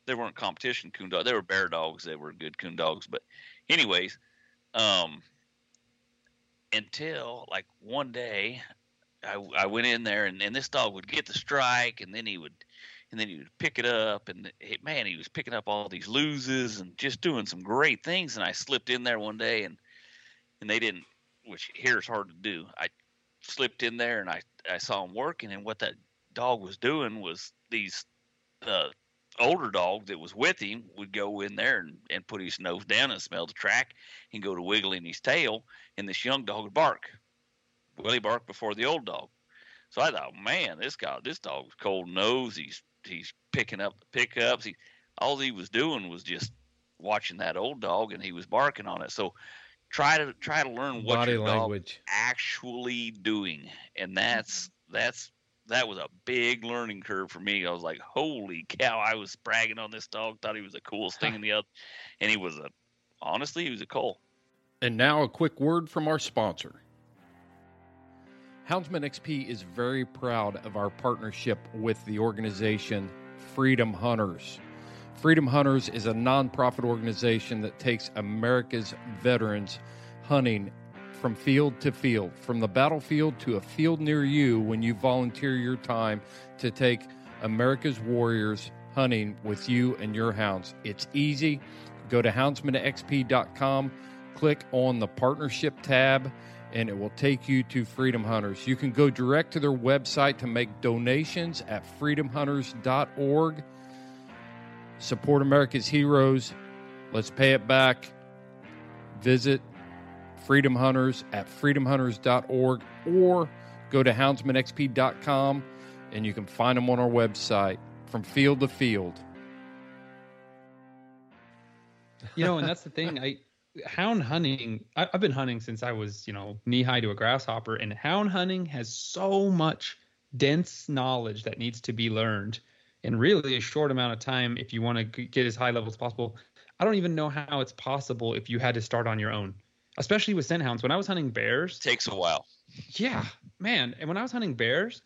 They weren't competition coon dogs; they were bear dogs. They were good coon dogs. But, anyways, um, until like one day, I, I went in there, and, and this dog would get the strike, and then he would, and then he would pick it up, and it, man, he was picking up all these loses and just doing some great things. And I slipped in there one day, and and they didn't, which here is hard to do. I slipped in there and I, I saw him working and what that dog was doing was these uh, older dog that was with him would go in there and, and put his nose down and smell the track and go to wiggling his tail and this young dog would bark. Well, he barked before the old dog. So I thought, man, this guy, this dog's cold nose. He's he's picking up the pickups. He all he was doing was just watching that old dog and he was barking on it. So try to try to learn what Body your dog language. actually doing and that's that's that was a big learning curve for me i was like holy cow i was bragging on this dog thought he was the coolest thing in the other and he was a honestly he was a coal And now a quick word from our sponsor. Houndsman XP is very proud of our partnership with the organization Freedom Hunters. Freedom Hunters is a nonprofit organization that takes America's veterans hunting from field to field, from the battlefield to a field near you when you volunteer your time to take America's warriors hunting with you and your hounds. It's easy. Go to houndsmanxp.com, click on the partnership tab, and it will take you to Freedom Hunters. You can go direct to their website to make donations at freedomhunters.org. Support America's heroes. Let's pay it back. Visit Freedom Hunters at freedomhunters.org or go to houndsmanxp.com and you can find them on our website from field to field. you know, and that's the thing. I hound hunting. I, I've been hunting since I was, you know, knee high to a grasshopper, and hound hunting has so much dense knowledge that needs to be learned in really a short amount of time. If you want to get as high level as possible, I don't even know how it's possible if you had to start on your own, especially with scent hounds. When I was hunting bears, takes a while yeah, man. And when I was hunting bears,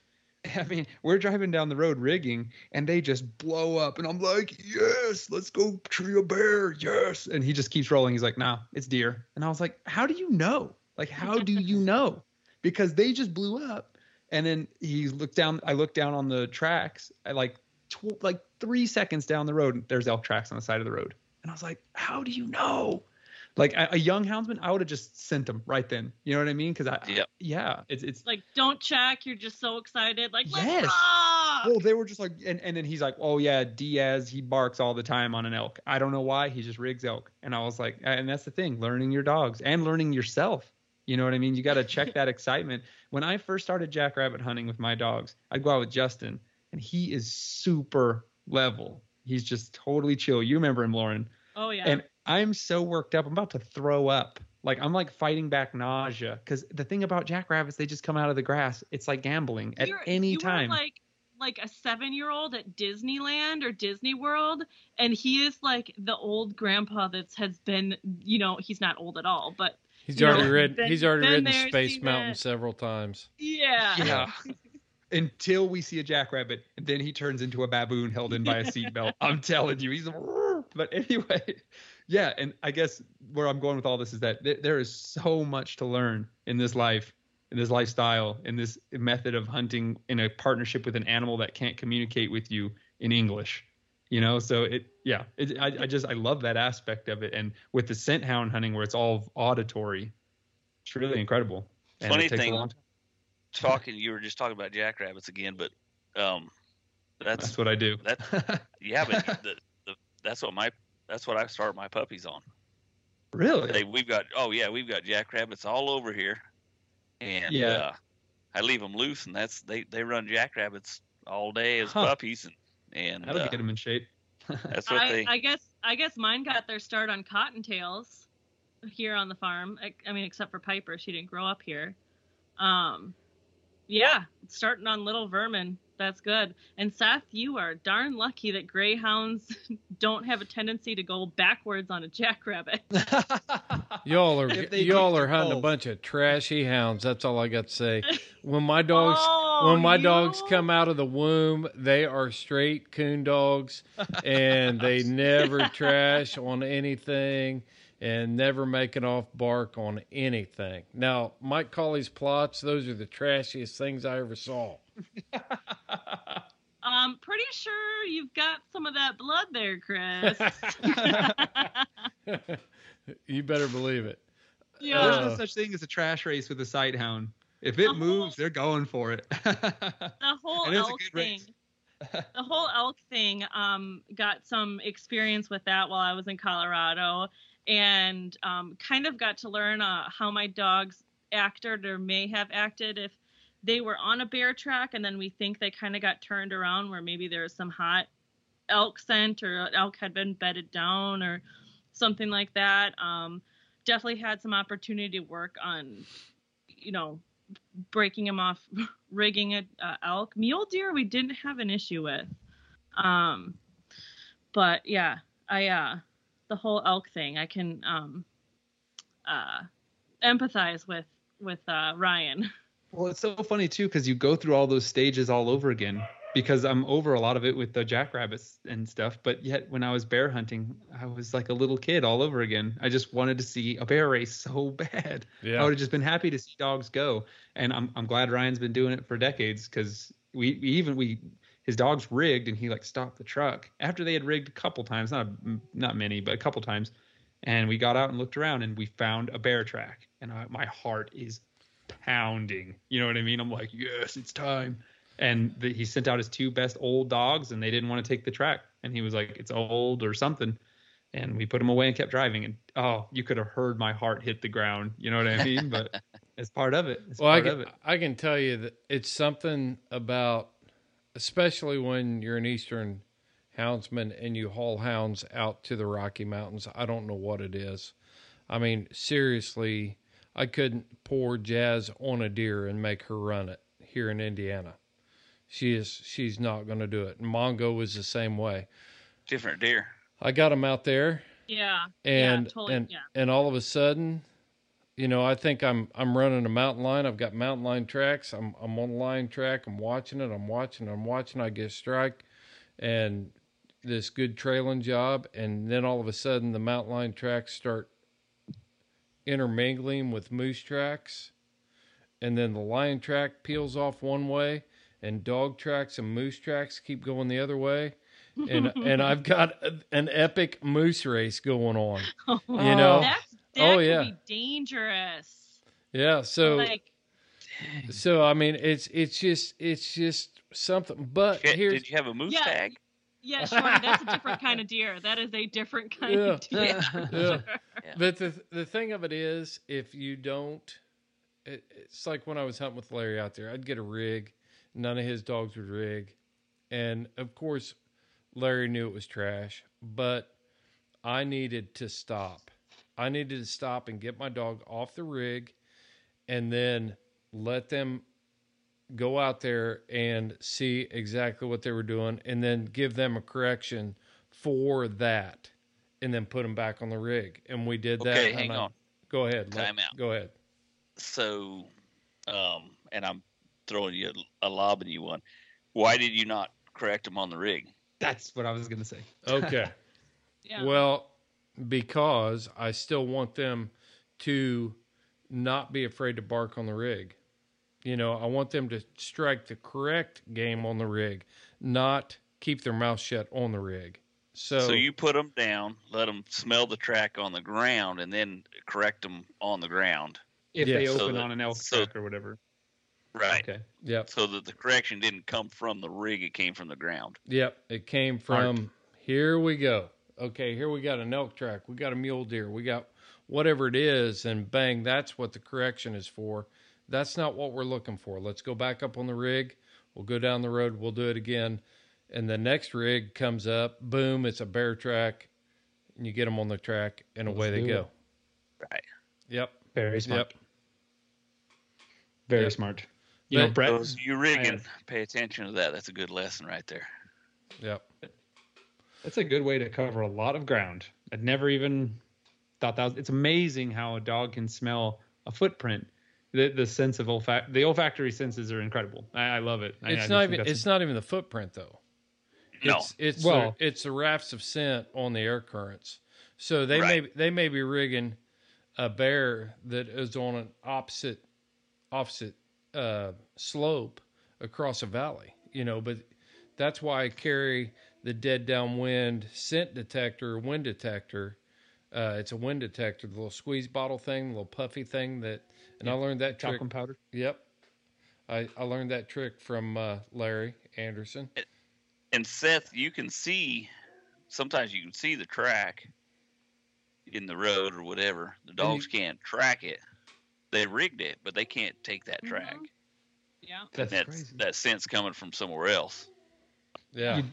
I mean, we're driving down the road rigging and they just blow up. And I'm like, yes, let's go tree a bear. Yes. And he just keeps rolling. He's like, nah, it's deer. And I was like, how do you know? Like, how do you know? Because they just blew up. And then he looked down. I looked down on the tracks. I like, tw- like three seconds down the road, and there's elk tracks on the side of the road. And I was like, how do you know? Like a, a young houndsman, I would have just sent him right then. You know what I mean? Because I, Yep. yeah, it's it's Like, don't check. You're just so excited. Like, let's Yes. rock! well, they were just like, and, and then he's like, oh yeah, Diaz, he barks all the time on an elk. I don't know why, he just rigs elk. And I was like, and that's the thing, learning your dogs and learning yourself. You know what I mean? You got to check that excitement. When I first started jackrabbit hunting with my dogs, I'd go out with Justin, and he is super level. He's just totally chill. You remember him, Lauren? Oh yeah. And I'm so worked up. I'm about to throw up. Like I'm like fighting back nausea because the thing about jackrabbits, they just come out of the grass. It's like gambling at You're- any you time. Were like like a seven year old at Disneyland or Disney World, and he is like the old grandpa that's has been, you know, he's not old at all, but He's You know, already ridden. been- He's already been ridden there, Space Mountain that. several times. yeah. yeah. Until we see a jackrabbit, and then he turns into a baboon held in by a seatbelt. I'm telling you, he's. But anyway, yeah, and I guess where I'm going with all this is that th- there is so much to learn in this life, in this lifestyle, in this method of hunting in a partnership with an animal that can't communicate with you in English. You know, so it, yeah, it, I, I just I love that aspect of it, and with the scent hound hunting where it's all auditory, it's really incredible. And Funny it takes a thing, talking, you were just talking about jackrabbits again, but um, that's That's what I do. That's Yeah, but the, the, that's what my that's what I start my puppies on. really? They, we've got oh yeah, we've got jackrabbits all over here, and Yeah. uh, I leave them loose, and that's they they run jackrabbits all day as Huh. puppies, and and That'll uh, get them in shape. that's what I, they. I guess I guess mine got their start on cottontails here on the farm. I, I mean, except for Piper, she didn't grow up here. Um, yeah, starting on little vermin. That's good. And Seth, you are darn lucky that greyhounds don't have a tendency to go backwards on a jackrabbit. Y'all are y'all are hunting a bunch of trashy hounds. That's all I got to say. When my dogs Oh, when my you- dogs come out of the womb, they are straight coon dogs, and they never trash on anything, and never make an off bark on anything. Now, Mike Colley's Plotts; those are the trashiest things I ever saw. Um, pretty sure you've got some of that blood there, Chris. you better believe it. yeah. There's Uh, no such thing as a trash race with a sight hound. If it The moves, whole- they're going for it. the whole And it's a elk thing race. the whole elk thing um got some experience with that while i was in colorado and um kind of got to learn uh, how my dogs acted or may have acted if they were on a bear track and then we think they kind of got turned around where maybe there was some hot elk scent or elk had been bedded down or something like that. Um definitely had some opportunity to work on you know breaking them off rigging a uh, elk. Mule deer we didn't have an issue with. Um but yeah i uh the whole elk thing i can um uh empathize with with uh ryan well, it's so funny too because you go through all those stages all over again. Because I'm over a lot of it with the jackrabbits and stuff, but yet when I was bear hunting, I was like a little kid all over again. I just wanted to see a bear race so bad. Yeah. I would have just been happy to see dogs go, and I'm I'm glad Ryan's been doing it for decades because we, we even we his dogs rigged and he like stopped the truck after they had rigged a couple times, not not many, but a couple times, and we got out and looked around and we found a bear track, and I, my heart is pounding. You know what I mean? I'm like, yes, it's time. And the, he sent out his two best old dogs, and they didn't want to take the track. And he was like, it's old or something. And we put him away and kept driving. And oh, you could have heard my heart hit the ground. You know what I mean? But it's part of it. It's well, I part of can, it. I can tell you that it's something about, especially when you're an Eastern houndsman and you haul hounds out to the Rocky Mountains. I don't know what it is. I mean, seriously, I couldn't pour Jazz on a deer and make her run it here in Indiana. She is she's not going to do it. And Mongo was the same way. different deer. I got him out there. Yeah. And yeah totally and yeah. and all of a sudden you know i think i'm i'm running a mountain lion. I've got mountain lion tracks. I'm i'm on the lion track. I'm watching it. I'm watching i'm watching. I get a strike and this good trailing job. And then all of a sudden the mountain lion tracks start intermingling with moose tracks and then the lion track peels off one way and dog tracks and moose tracks keep going the other way and and I've got an epic moose race going on. Oh, you know? That's, that Oh, could yeah. be dangerous Yeah, so like so I mean it's it's just it's just something. But Did, here's did you have a moose Yeah. tag? Yeah sure that's a different kind of deer that is a different kind Yeah. of deer for Yeah. sure. but the the thing of it is if you don't, it, it's like when I was hunting with Larry out there. I'd get a rig, none of his dogs would rig, and of course Larry knew it was trash, but I needed to stop. I needed to stop and get my dog off the rig and then let them go out there and see exactly what they were doing and then give them a correction for that and then put them back on the rig. And we did that. Okay, and hang I- on. Go ahead. let- Time out. Go ahead. So, um, and I'm throwing you a, a lobbing you one. Why did you not correct them on the rig? That's what I was gonna say. Okay. yeah Well, because I still want them to not be afraid to bark on the rig. You know, I want them to strike the correct game on the rig, not keep their mouth shut on the rig. So, So you put them down, let them smell the track on the ground, and then correct them on the ground. If Yeah, they so open that- on an elk so- track or whatever. Right. Okay. yep, So that the correction didn't come from the rig; it came from the ground. yep, it came from here we go. Okay, here we got an elk track, we got a mule deer, we got whatever it is, and bang, that's what the correction is for. That's not what we're looking for. Let's go back up on the rig. We'll go down the road. We'll do it again. And the next rig comes up. Boom! It's a bear track. And you get them on the track, and away Let's they do go. Right. Yep. Very smart. Yep. Very Yep. smart. You know, But- Brett. Those you rigging, have- pay attention to that. That's a good lesson right there. Yep. That's a good way to cover a lot of ground. I'd never even thought that. Was, it's amazing how a dog can smell a footprint. The the sense of olfact, the olfactory senses are incredible. I, I love it. I- I It's just not think even. that's- It's not even the footprint though. No. It's it's Well- the, it's the rafts of scent on the air currents. So they may they may be rigging a bear that is on an opposite opposite uh, slope across a valley. You know, but that's why I carry the dead downwind scent detector, wind detector. Uh, it's a wind detector, the little squeeze bottle thing, the little puffy thing that. And I learned that trick. talcum powder. Yep. I, I learned that trick from uh, Larry Anderson. And Seth, you can see. Sometimes you can see the track in the road or whatever. The you- dogs can't track it. They rigged it, but they can't take that track. Mhm. Yeah. That's That's crazy. that scent's coming from somewhere else. Yeah. You-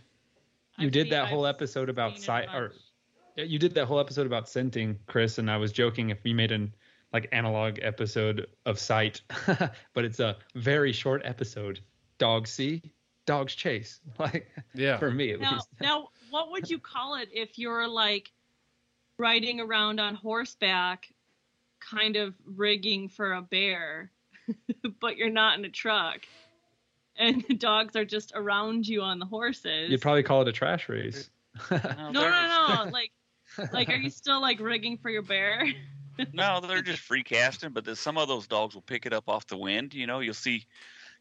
You did seen- that I've whole episode about seen sight, or bunch. Yeah, you did that whole episode about scenting, Chris, and I was joking if we made an like analog episode of sight, but it's a very short episode. Dogs see, dogs chase. Like Yeah. for me at Now, least. now, what would you call it if you're like riding around on horseback, kind of rigging for a bear, but you're not in a truck, and the dogs are just around you on the horses? You'd probably call it a trash race. no, no, no. Like, like, are you still like rigging for your bear? no, they're just free casting, but then some of those dogs will pick it up off the wind. You know, you'll see,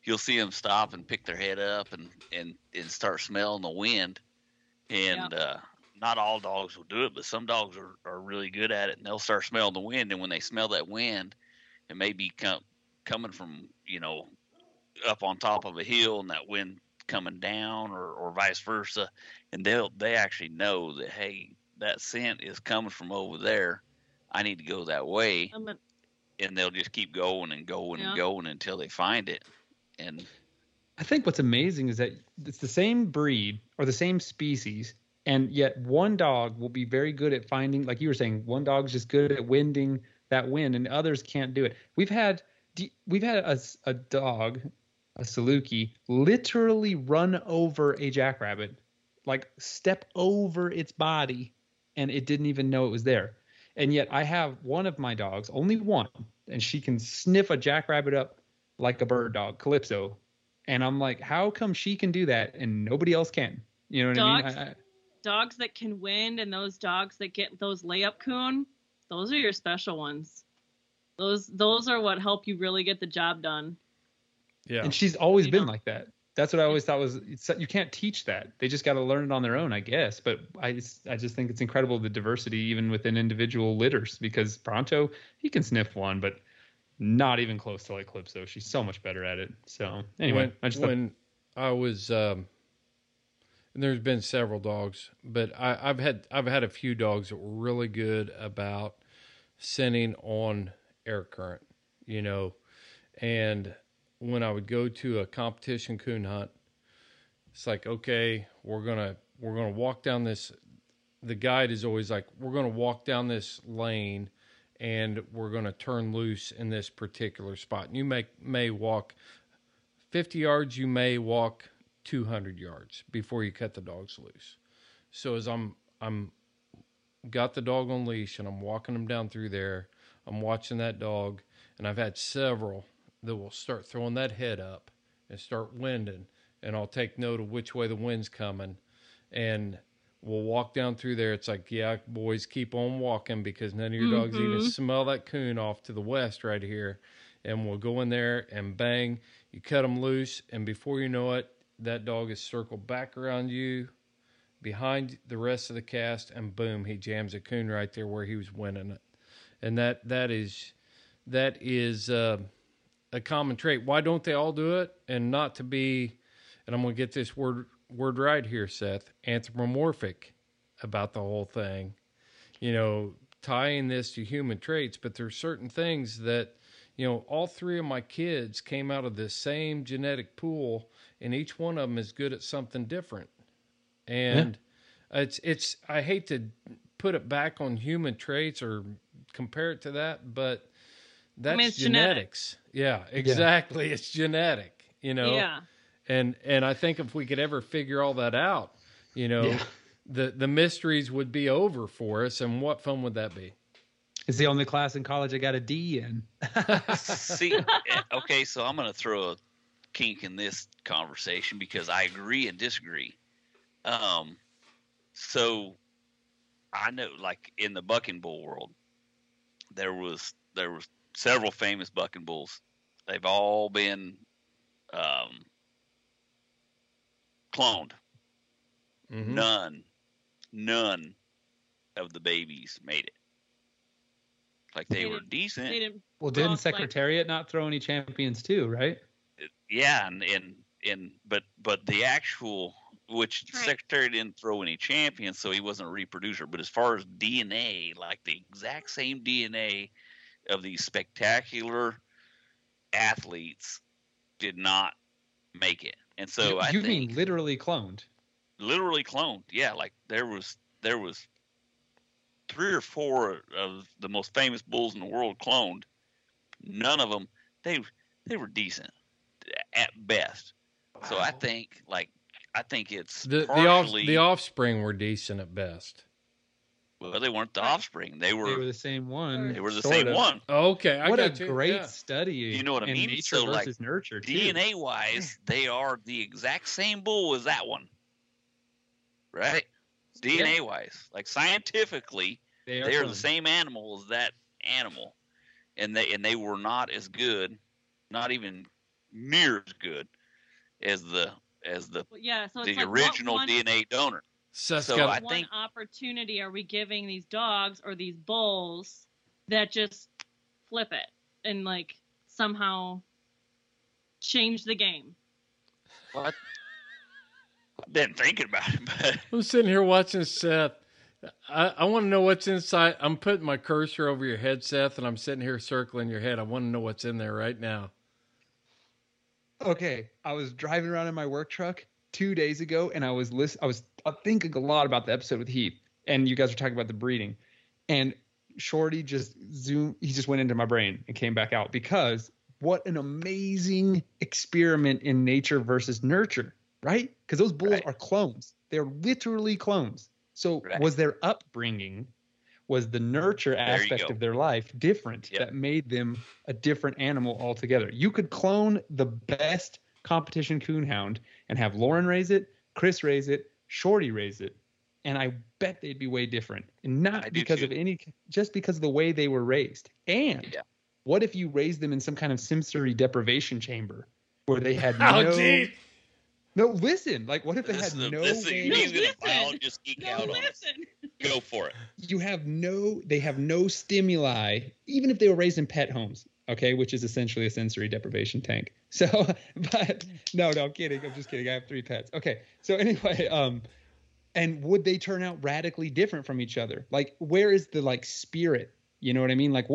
you'll see them stop and pick their head up and and and start smelling the wind. And uh, not all dogs will do it, but some dogs are, are really good at it, and they'll start smelling the wind. And when they smell that wind, it may be com- coming from you know up on top of a hill, and that wind coming down, or or vice versa, and they'll they actually know that hey, that scent is coming from over there. I need to go that way, I'm and they'll just keep going and going Yeah. and going until they find it. And I think what's amazing is that it's the same breed or the same species, and yet one dog will be very good at finding, like you were saying, one dog's just good at winding that wind, and others can't do it. We've had we've had a, a dog, a Saluki, literally run over a jackrabbit, like step over its body, and it didn't even know it was there. And yet I have one of my dogs, only one, and she can sniff a jackrabbit up like a bird dog, Calypso. And I'm like, how come she can do that and nobody else can? You know what I Dogs? mean? I, I, dogs that can wind and those dogs that get those layup coon, those are your special ones. Those those are what help you really get the job done. Yeah. And she's always You been know. like that. That's what I always thought was it's, you can't teach that. They just got to learn it on their own, I guess. But I just, I just think it's incredible the diversity even within individual litters because Pronto he can sniff one, but not even close to like Calypso. She's so much better at it. So anyway, when, I just thought, I was, um, and there's been several dogs, but I, I've had I've had a few dogs that were really good about sending on air current, you know, and when I would go to a competition coon hunt, it's like okay, we're gonna we're gonna walk down this. The guide is always like, we're gonna walk down this lane and we're to turn loose in this particular spot. And you may may walk 50 yards, you may walk 200 yards before you cut the dogs loose. So as I'm I'm got the dog on leash and I'm walking them down through there, I'm watching that dog and I've had several that will start throwing that head up and start winding and I'll take note of which way the wind's coming and we'll walk down through there. It's like, yeah, boys, keep on walking because none of your dogs even Mhm. smell that coon off to the west right here. And we'll go in there and bang, you cut them loose, and before you know it, that dog is circled back around you, behind the rest of the cast, and boom, he jams a coon right there where he was winning it. And that that is that is uh, a common trait. Why don't they all do it? And not to be, and I'm going to get this word word right here, Seth, anthropomorphic about the whole thing. You know, tying this to human traits, but there's certain things that, you know, all three of my kids came out of the same genetic pool, and each one of them is good at something different. And it's it's I hate to put it back on human traits or compare it to that, but that's mean, it's genetic. genetics. Yeah, exactly. It's genetic. You know, Yeah. and and I think if we could ever figure all that out, you know, Yeah. the the mysteries would be over for us, and what fun would that be? It's the only class in college I got a D in. See, eh, okay, so I'm going to throw a kink in this conversation because I agree and disagree. Um, so I know, like in the bucking bull world, there was there was several famous bucking bulls. They've all been um, cloned. Mhm. None, none of the babies made it. Like they, They were didn't- decent. They didn't. Well, didn't Well, like- not throw any champions too, right? yeah and and and but but the actual which Right. Secretariat didn't throw any champions so he wasn't a reproducer but as far as dna like the exact same dna of these spectacular athletes did not make it and so you i you think mean literally cloned? literally cloned yeah like there was there was three or four of the most famous bulls in the world cloned none of them they they were decent at best so i think like i think it's The the off, the offspring were decent at best. Well they weren't the offspring they They were were the same one. they were the same of. one Okay, I what a you. great yeah. study. You know what I mean? Nature So, like, versus nurture. Too. dna wise they are the exact same bull as that one right dna wise like scientifically They are they are the same animal as that animal, and they and they were not as good, not even near as good as the as the Yeah. So the like original one, DNA donor. Seth's So got- I one think opportunity are we giving these dogs or these bulls that just flip it and like somehow change the game? what I've been thinking about it, but I'm sitting here watching Seth. I, I want to know what's inside. I'm putting my cursor over your head, Seth, and I'm sitting here circling your head. I want to know what's in there right now. Okay, I was driving around in my work truck two days ago, and I was list- I was thinking a lot about the episode with Heath, and you guys were talking about the breeding, and Shorty just zoom. He just went into my brain and came back out because what an amazing experiment in nature versus nurture, right? Because those bulls Right. are clones. They're literally clones. So Right. was their upbringing, was the nurture aspect of their life different Yep. that made them a different animal altogether? You could clone the best competition coonhound and have Lauren raise it, Chris raise it, Shorty raise it, and I bet they'd be way different. And not do because too. of any, just because of the way they were raised. And Yeah. what if you raised them in some kind of sensory deprivation chamber where they had Oh, no, geez. no, listen, like what if they this had no this is way? No, he's gonna listen. biologist geek No, out on listen. Go for it. you have no they have no stimuli even if they were raised in pet homes okay which is essentially a sensory deprivation tank so but no no i'm kidding i'm just kidding i have three pets okay so anyway um and would they turn out radically different from each other like where is the like spirit you know what i mean like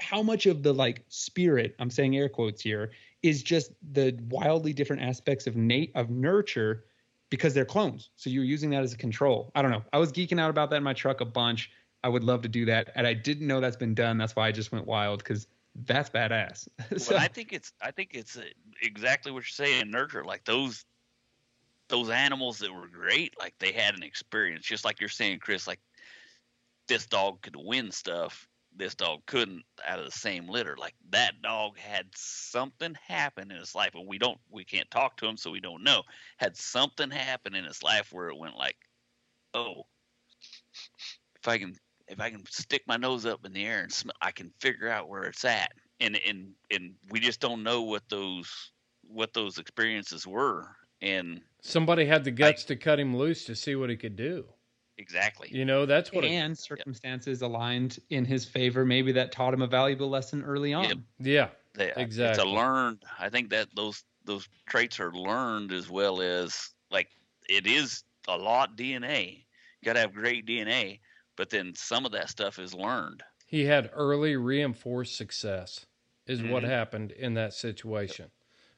how much of the like spirit i'm saying air quotes here is just the wildly different aspects of nate of nurture because they're clones. So you're using that as a control. I don't know. I was geeking out about that in my truck a bunch. I would love to do that, and I didn't know that's been done. That's why I just went wild because that's badass. so, Well, I think it's I think it's exactly what you're saying. In nurture like those those animals that were great, like they had an experience, just like you're saying, Chris. Like this dog could win stuff, this dog couldn't out of the same litter. Like that dog had something happen in his life, and we don't we can't talk to him, so we don't know. Had something happen in his life where it went like, oh, if I can if I can stick my nose up in the air and smell, I can figure out where it's at. And and and we just don't know what those what those experiences were. And Somebody had the guts to cut him loose to see what he could do. exactly, You know, that's what. It, and circumstances aligned in his favor. Maybe that taught him a valuable lesson early on. Yep. yeah, they, it's a learned. I think that those those traits are learned as well as like it is a lot DNA. You got to have great DNA, but then some of that stuff is learned. he had early reinforced success, is what Mhm. happened in that situation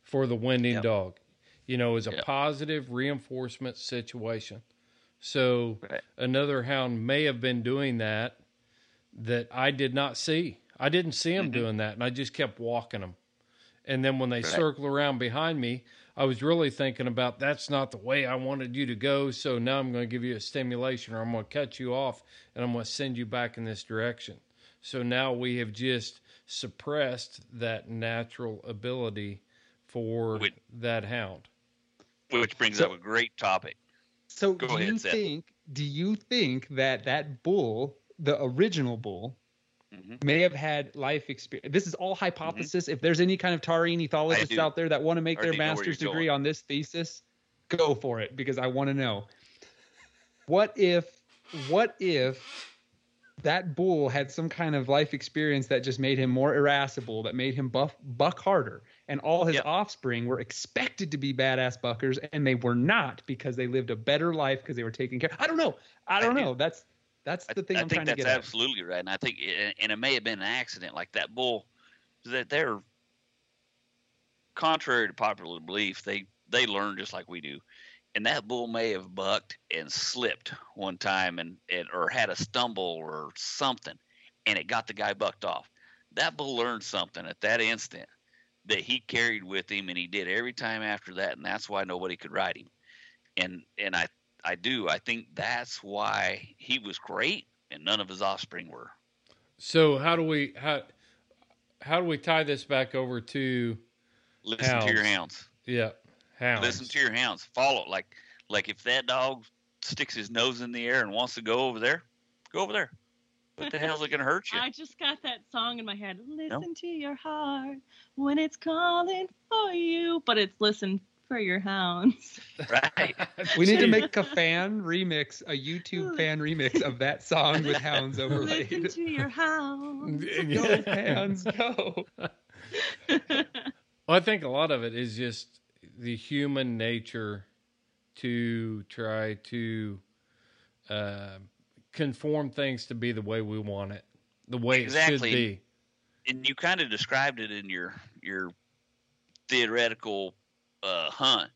for the winding Yep. dog. You know, it was a Yep. positive reinforcement situation. So Right. another hound may have been doing that that I did not see. I didn't see him Mhm. doing that, and I just kept walking him. And then when they Right. circle around behind me, I was really thinking about that's not the way I wanted you to go. So now I'm going to give you a stimulation, or I'm going to cut you off, and I'm going to send you back in this direction. So now we have just suppressed that natural ability for Wait. that hound. Which brings So- up a great topic. So Go do ahead, you Seth. think do you think that that bull, the original bull, hmm may have had life experience? This is all hypothesis. If there's any kind of taurine ethologists out there that want to make I their think I know where master's degree going. on this thesis, go for it because I want to know. What if what if that bull had some kind of life experience that just made him more irascible, that made him buff, buck harder, and all his Yep. offspring were expected to be badass buckers, and they were not because they lived a better life because they were taken care. I don't know. I don't I- know. That's that's the thing I I'm think trying to that's get at. absolutely right, and I think, it, and it may have been an accident, like that bull. That they're contrary to popular belief, they they learn just like we do, and that bull may have bucked and slipped one time, and, and or had a stumble or something, and it got the guy bucked off. That bull learned something at that instant that he carried with him, and he did every time after that, and that's why nobody could ride him. And and I I do I think that's why he was great, and none of his offspring were. So how do we how how do we tie this back over to Listen to your Hounds. hounds. yeah hounds? Listen to your hounds. Follow. Like like if that dog sticks his nose in the air and wants to go over there, go over there. What the hell's it gonna hurt you? I just got that song in my head. Listen to your heart when it's calling for you, but it's listen for your hounds. Right. We need to make a fan remix, a YouTube fan remix of that song with hounds Listen overlaid. to your hounds. go hounds, go. Well, I think a lot of it is just the human nature to try to uh, conform things to be the way we want it, the way it should be. and you kind of described it in your your theoretical uh, hunt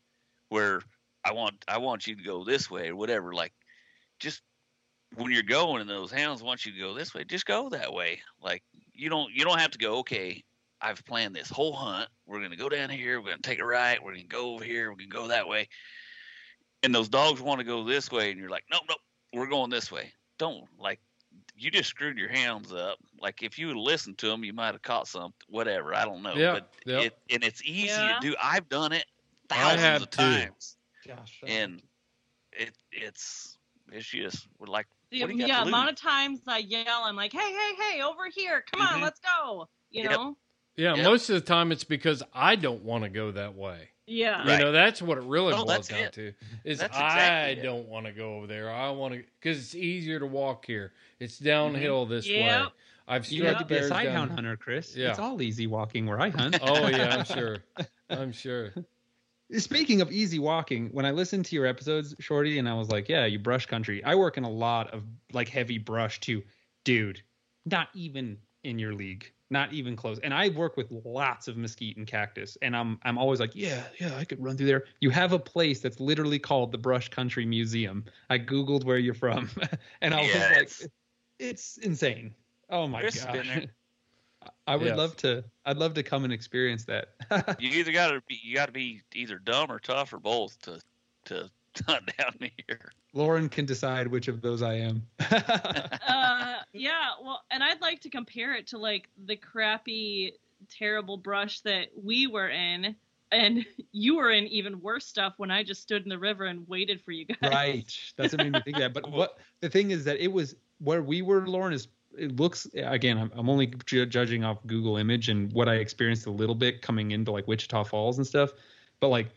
where I want I want you to go this way or whatever. Like just when you're going and those hounds want you to go this way, just go that way. Like you don't you don't have to go. Okay, I've planned this whole hunt. We're gonna go down here. We're gonna take a right. We're gonna go over here. We're gonna go that way. And those dogs want to go this way, and you're like, nope, nope, we're going this way. Don't like you just screwed your hounds up. Like if you would listened to them, you might have caught some. Whatever, I don't know. Yeah, but yep. it and it's easy Yeah. to do. I've done it I thousands have of too. times, Josh, and it it's it's just we're like The, What do you yeah, to amount lose? of times I yell, I'm like, hey, hey, hey, over here. Come on, Mhm. let's go. You Yep. know? Yeah, Yep. most of the time it's because I don't want to go that way. Yeah. You Right. know, that's what it really Oh, boils down it. to. Is That's I exactly don't want to go over there. I want to because it's easier to walk here. It's downhill this way. I've seen you had struck to be a bears side down- hound hunter, Chris. Yeah. It's all easy walking where I hunt. Oh yeah, I'm sure. I'm sure. Speaking of easy walking, when I listened to your episodes, Shorty, and I was like, yeah, you brush country. I work in a lot of like heavy brush too. Dude, not even in your league. Not even close. And I work with lots of mesquite and cactus. And I'm I'm always like, yeah, yeah, I could run through there. You have a place that's literally called the Brush Country Museum. I Googled where you're from and I was Yeah, like, it's- insane. Oh my god. been there. I would Yes. love to I'd love to come and experience that. you either got to be you got to be either dumb or tough or both to to hunt down here. Lauren can decide which of those I am. uh, yeah, well, and I'd like to compare it to like the crappy, terrible brush that we were in. and you were in even worse stuff when I just stood in the river and waited for you guys. Right. That's what made me think that. But what the thing is that it was where we were, Lauren, is it looks again. I'm, I'm only ju- judging off Google image and what I experienced a little bit coming into like Wichita Falls and stuff. But like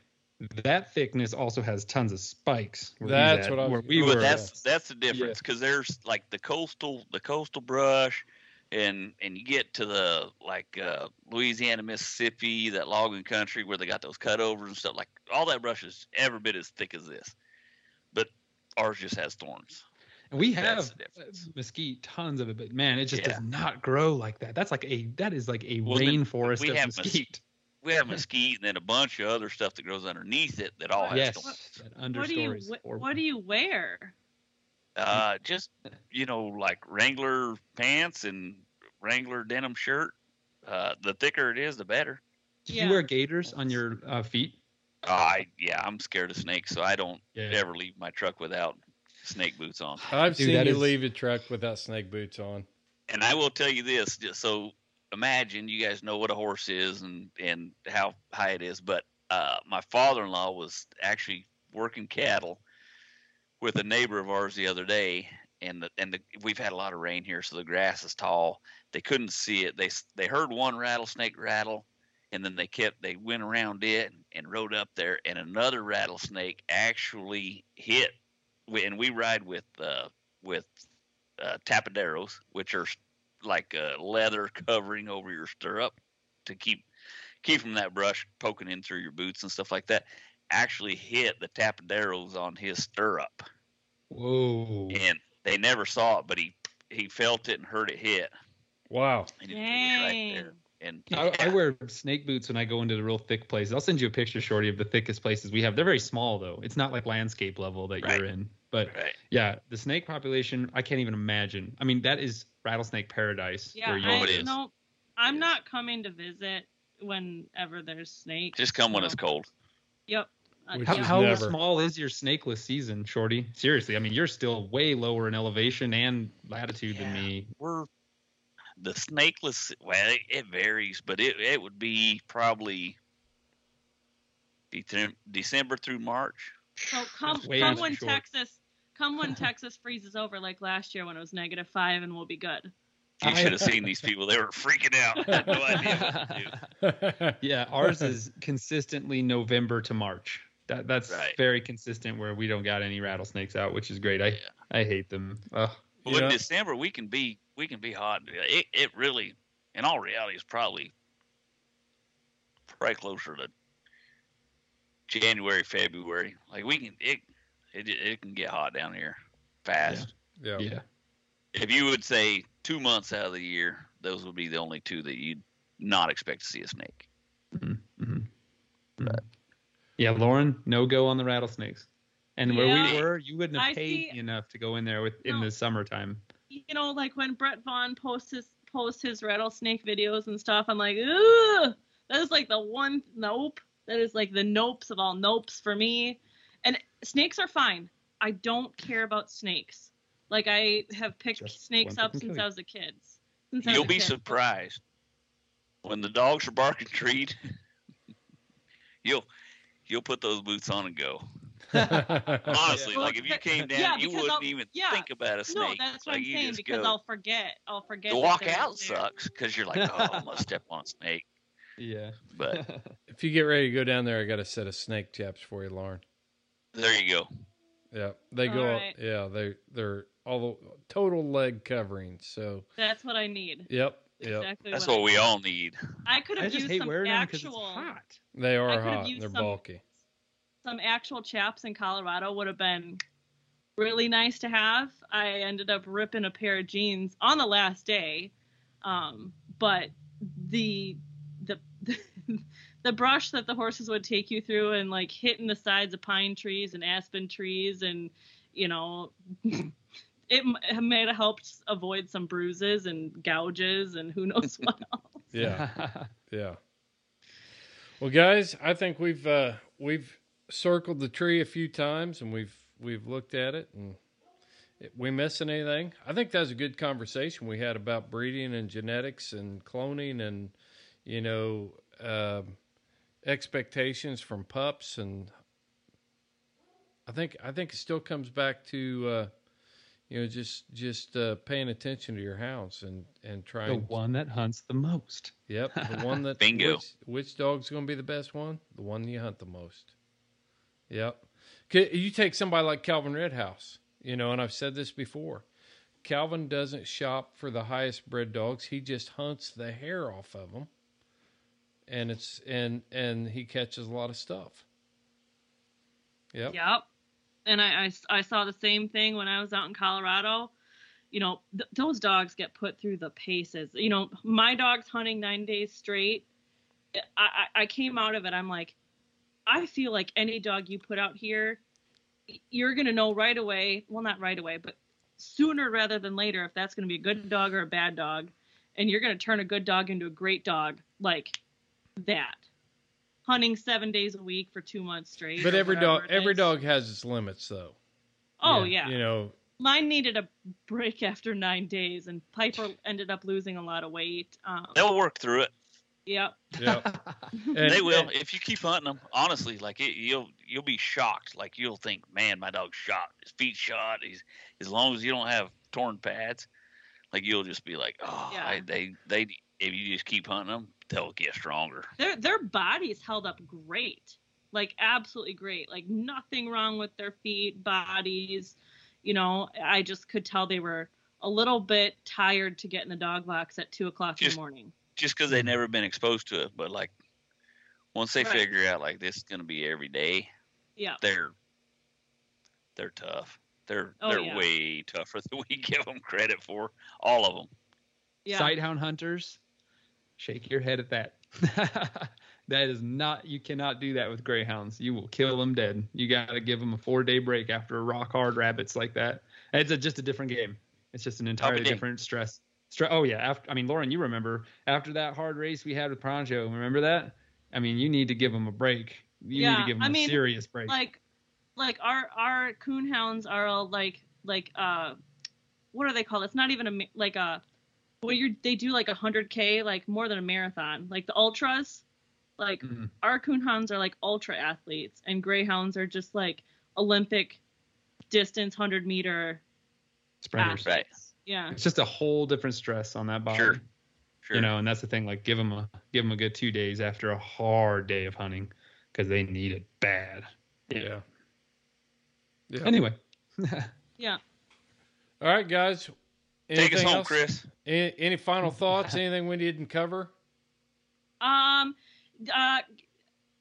that thickness also has tons of spikes. That's at, what I was where we but were. that's that's the difference because there's like the coastal the coastal brush and and you get to the like uh louisiana mississippi that logging country where they got those cutovers and stuff like all that brush is every bit as thick as this but ours just has thorns And we have mesquite, tons of it, but man, it just Yeah. does not grow like that. That's like a that is like a Well, rainforest we of have mes- mesquite. we have mesquite and then a bunch of other stuff that grows underneath it that all has Yes, thorns that What do you wh- What do you wear? uh just you know like wrangler pants and wrangler denim shirt uh the thicker it is the better Do Yeah. you wear gaiters on your uh, feet? I yeah, I'm scared of snakes, so I don't Yeah. ever leave my truck without snake boots on. I've Dude, seen that you is- leave a truck without snake boots on. And I will tell you this, just so imagine you guys know what a horse is and and how high it is, but uh, my father-in-law was actually working cattle with a neighbor of ours the other day, and the, and the, we've had a lot of rain here, so the grass is tall. They couldn't see it. They they heard one rattlesnake rattle, and then they kept they went around it and rode up there, and another rattlesnake actually hit. We- And we ride with uh, with uh, tapaderos, which are like a leather covering over your stirrup to keep keep from that brush poking in through your boots and stuff like that. Actually hit the tapaderos on his stirrup, Whoa. and they never saw it, but he he felt it and heard it hit, Wow. and it, it right there. Dang. And I, I wear snake boots when I go into the real thick places. I'll send you a picture, Shorty, of the thickest places we have. They're very small though. It's not like landscape level that Right. you're in. But right. yeah, the snake population, I can't even imagine. I mean, that is rattlesnake paradise. Yeah, where you Oh, I, it is. no, I'm It is. not coming to visit whenever there's snakes. Just come when it's cold. Yep. Uh, How, how never. small is your snakeless season, Shorty? Seriously, I mean, you're still way lower in elevation and latitude than me. We're the snakeless. Well, it, it varies, but it it would be probably Decem- December through March. So come, That's come when short. Texas, come when Texas freezes over like last year when it was negative five, and we'll be good. You should have seen these people. They were freaking out. I had no idea what to do. Yeah, ours is consistently November to March. That that's Right. very consistent where we don't got any rattlesnakes out, which is great. I Yeah. I hate them. Ugh. Well, Yeah. in December we can be we can be hot. It it really, in all reality, is probably probably closer to January, February. Like we can it it it can get hot down here fast. yeah. Yeah. If you would say two months out of the year, those would be the only two that you'd not expect to see a snake. hmm Yeah, Lauren, no go on the rattlesnakes. And where we were, you wouldn't have I paid see- me enough to go in there with in No. the summertime. You know, like when Brett Vaughn posts his posts his rattlesnake videos and stuff, I'm like, ooh, that is like the one nope. That is like the nopes of all nopes for me. And snakes are fine. I don't care about snakes. Like I have picked Just snakes up since I was a kid. Since You'll a be kid. surprised when the dogs are barking treat. you'll you'll put those boots on and go. Honestly, Well, like if you came down, yeah, you wouldn't I'll- even yeah. think about a snake. No, snake. that's what like I'm saying because go, I'll forget. I'll forget. the that walk out there. sucks because you're like, oh, I'm gonna step on a snake. Yeah. But if you get ready to go down there, I got a set of snake chaps for you, Lauren. There you go. Yeah, they All go. right. Yeah, they they're all the total leg covering. So, That's what I need. yep, yep, Exactly. That's what, what we need. all need. I could I have just used hate some wearing them it's actual hot. they I are could've hot. used They're some- bulky. some actual chaps in Colorado would have been really nice to have. I ended up ripping a pair of jeans on the last day, um, but the the the brush that the horses would take you through and like hitting the sides of pine trees and aspen trees and you know it m- may have helped avoid some bruises and gouges and who knows what else. Yeah, yeah. Well, guys, I think we've uh, we've circled the tree a few times and we've we've looked at it and if we missing anything? I think that was a good conversation we had about breeding and genetics and cloning and you know um, expectations from pups, and I think I think it still comes back to uh, you know just just uh, paying attention to your hounds and and trying The trying. one that hunts the most. Yep, the one that Bingo. Which, which dog's going to be the best one? The one you hunt the most. Yep. You take somebody like Calvin Redhouse, you know, and I've said this before. Calvin doesn't shop for the highest bred dogs. He just hunts the hair off of them, and it's and and he catches a lot of stuff. Yep. Yep. And I, I, I saw the same thing when I was out in Colorado. You know, th- those dogs get put through the paces. You know, my dog's hunting nine days straight. I, I, I came out of it. I'm like, I feel like any dog you put out here, you're going to know right away. Well, not right away, but sooner rather than later if that's going to be a good dog or a bad dog. And you're going to turn a good dog into a great dog like that. Hunting seven days a week for two months straight. But every dog every dog has its limits, though. Oh yeah. You know, Mine needed a break after nine days, and Piper ended up losing a lot of weight. Um, They'll work through it. Yep. yeah. And- they will and- if you keep hunting them. Honestly, like it, you'll you'll be shocked. Like you'll think, man, my dog's shot. His feet shot. He's as long as you don't have torn pads, like you'll just be like, oh, Yeah. I, they they if you just keep hunting them, they'll get stronger. Their their bodies held up great, like absolutely great. Like nothing wrong with their feet, bodies. You know, I just could tell they were a little bit tired to get in the dog box at two o'clock in the morning. Just because they've never been exposed to it, but like once they Right. figure out like this is gonna be every day, Yeah. they're they're tough. They're Oh, they're yeah. way tougher than we give them credit for. All of them. Yeah. Sighthound hunters, shake your head at that. that is not. You cannot do that with greyhounds. You will kill them dead. You got to give them a four day break after a rock hard rabbits like that. It's a, just a different game. It's just an entirely different stress. Stre- oh yeah. After I mean, Lauren, you remember after that hard race we had with Pronjo? Remember that? I mean, you need to give them a break. You need Yeah, to give them I a mean, serious break. like like our our coonhounds are all like like uh what are they called it's not even a like a well you they do like a 100k like more than a marathon like the ultras like Mhm. our coonhounds are like ultra athletes and greyhounds are just like olympic distance 100 meter Sprinters. Right. yeah It's just a whole different stress on that body. Sure. Sure. You know, and that's the thing. Like, give them a give them a good two days after a hard day of hunting because they need it bad. yeah. Yeah. Anyway, yeah All right, guys. Take us Anything home, else? Chris. Any, any final thoughts? Anything we didn't cover? Um, uh,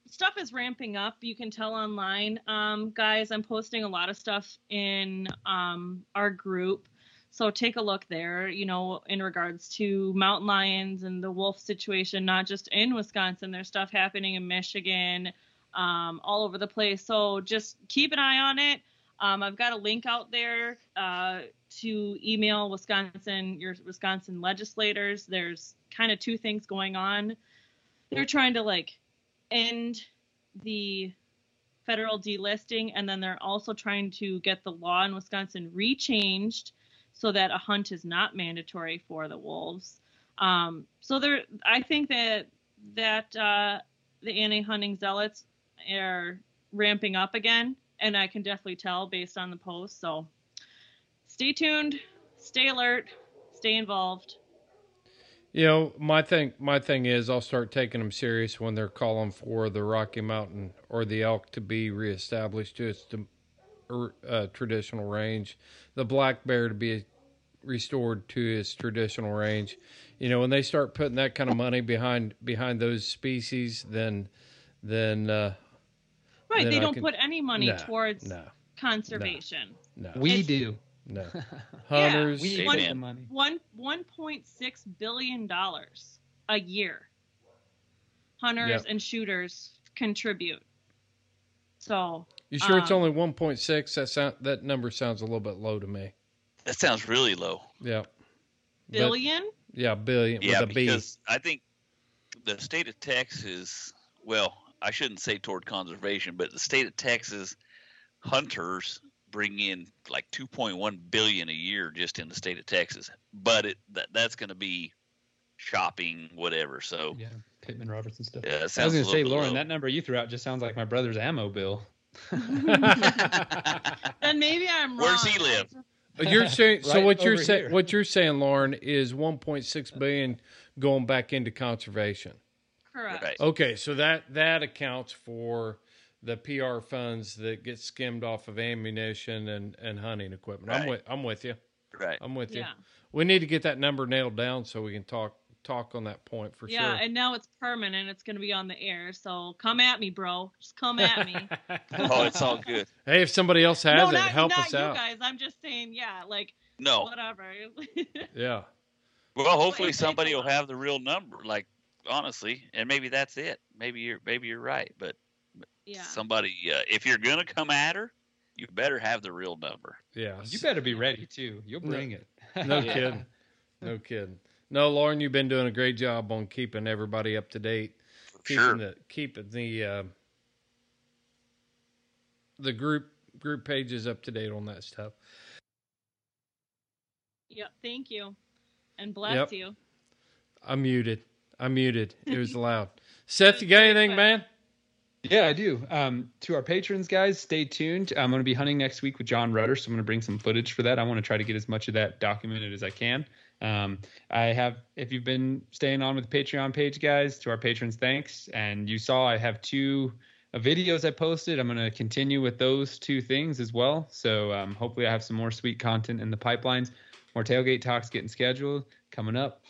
stuff is ramping up. You can tell online, um, guys. I'm posting a lot of stuff in um our group, so take a look there. You know, in regards to mountain lions and the wolf situation, not just in Wisconsin. There's stuff happening in Michigan, um, all over the place. So just keep an eye on it. Um, I've got a link out there uh, to email Wisconsin, your Wisconsin legislators. There's kind of two things going on they're trying to like end the federal delisting and then they're also trying to get the law in Wisconsin rechanged so that a hunt is not mandatory for the wolves. Um, so there, I think that that uh, the anti-hunting zealots are ramping up again, and I can definitely tell based on the post. So stay tuned, stay alert, stay involved. You know, my thing, my thing is, I'll start taking them serious when they're calling for the Rocky Mountain or the elk to be reestablished to its er, uh, traditional range, the black bear to be restored to its traditional range. You know, when they start putting that kind of money behind behind those species, then then uh, Right? Then they I don't can- put any money no, towards no, conservation. no, we It's- do. No. Hunters, We Amen. get the money. One one point six billion dollars a year. Hunters Yep. and shooters contribute. So you sure it's um, only one point six? That sound that number sounds a little bit low to me. That sounds really low. Yeah, But- billion. yeah, billion Yeah, with a B. because I think the state of Texas, well, I shouldn't say toward conservation, but the state of Texas hunters bring in like 2.1 billion a year just in the state of Texas. But it that that's going to be shopping, whatever. So Yeah, Pittman Roberts and stuff. yeah, it I was gonna say, Lauren, low. that number you threw out just sounds like my brother's ammo bill. Then maybe I'm wrong. Where's he live? You're saying so. What you're saying, what you're saying, Lauren, is 1.6 billion going back into conservation. Correct. Right. Okay, so that that accounts for the PR funds that get skimmed off of ammunition and, and hunting equipment. I'm with I'm with you. Right. I'm with you. Yeah. We need to get that number nailed down so we can talk talk on that point for yeah, sure. Yeah, and now it's permanent. It's going to be on the air. So come at me, bro. Just come at me. Oh, it's all good. hey, if somebody else has no, it, not, help not us you out. guys. I'm just saying, yeah, like No. whatever. Yeah. Well, hopefully somebody will have the real number. Like honestly, and maybe that's it. Maybe you're maybe you're right. But yeah. somebody, uh, if you're gonna come at her, you better have the real number. Yeah. You better be ready too. You'll No- bring it. No Yeah. kidding. No kidding. No, Lauren, you've been doing a great job on keeping everybody up to date. For keeping sure. the keeping the uh, the group group pages up to date on that stuff. Yep. Thank you, and bless Yep. you. I'm muted. I'm muted. It was loud. Seth, you got anything, man? Yeah, I do. Um, to our patrons, guys, stay tuned. I'm going to be hunting next week with John Rudder, so I'm going to bring some footage for that. I want to try to get as much of that documented as I can. Um, I have, if you've been staying on with the Patreon page, guys, to our patrons, thanks. And you saw I have two uh, videos I posted. I'm going to continue with those two things as well. So um, hopefully, I have some more sweet content in the pipelines. More tailgate talks getting scheduled coming up.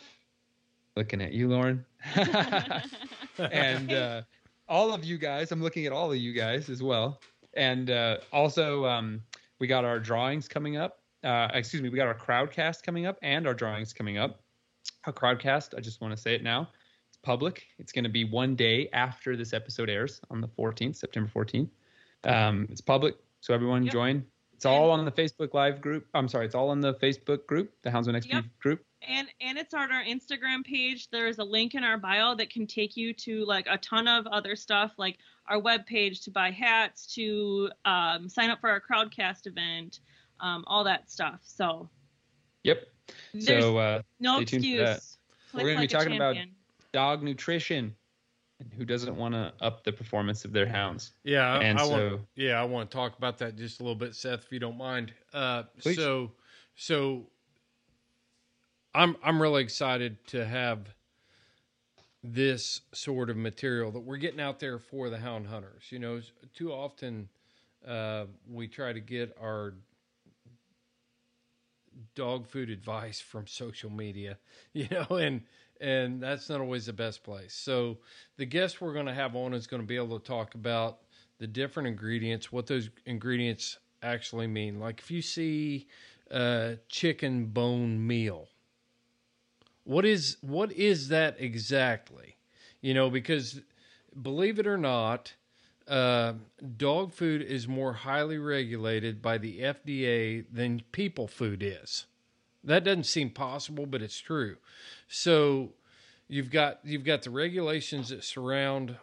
Looking at you, Lauren. and uh, all of you guys. I'm looking at all of you guys as well. And uh, also, um, we got our drawings coming up. Uh, excuse me, we got our crowdcast coming up and our drawings coming up. Our crowdcast, I just want to say it now. It's public. It's going to be one day after this episode airs on the 14th, September 14th. Um, it's public, so everyone Yep. join. It's all on the Facebook Live group. I'm sorry, it's all on the Facebook group, the Houndsman XP Yep. group. And and it's on our Instagram page. There's a link in our bio that can take you to like a ton of other stuff, like our webpage to buy hats, to um, sign up for our crowdcast event, um, all that stuff. So Yep. there's So uh, no stay tuned for that. excuse. We're gonna be like a talking about- dog nutrition and who doesn't want to up the performance of their hounds. Yeah, I, And I so- want. Yeah, I want to talk about that just a little bit, Seth, if you don't mind. Uh, Please. so, so I'm I'm really excited to have this sort of material that we're getting out there for the hound hunters. You know, too often uh, we try to get our dog food advice from social media, you know, and and that's not always the best place. So the guest we're going to have on is going to be able to talk about the different ingredients, what those ingredients actually mean. Like if you see a chicken bone meal, what is what is that exactly? You know, because believe it or not, uh, dog food is more highly regulated by the FDA than people food is. That doesn't seem possible, but it's true. So you've got you've got the regulations that surround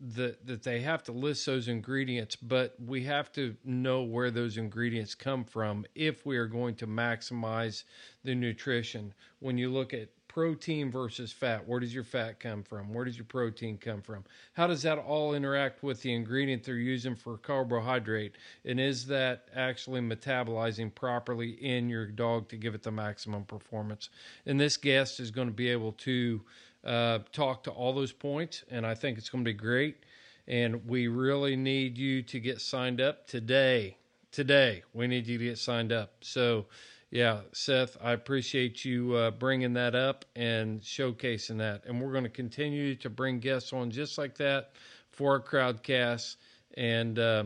that that they have to list those ingredients, but we have to know where those ingredients come from if we are going to maximize the nutrition. When you look at protein versus fat, where does your fat come from? Where does your protein come from? How does that all interact with the ingredient they're using for carbohydrate? And is that actually metabolizing properly in your dog to give it the maximum performance? And this guest is going to be able to uh, talk to all those points, and I think it's going to be great. And we really need you to get signed up today. Today, we need you to get signed up. So, yeah, Seth, I appreciate you uh, bringing that up and showcasing that. And we're going to continue to bring guests on just like that for our crowdcasts. And uh,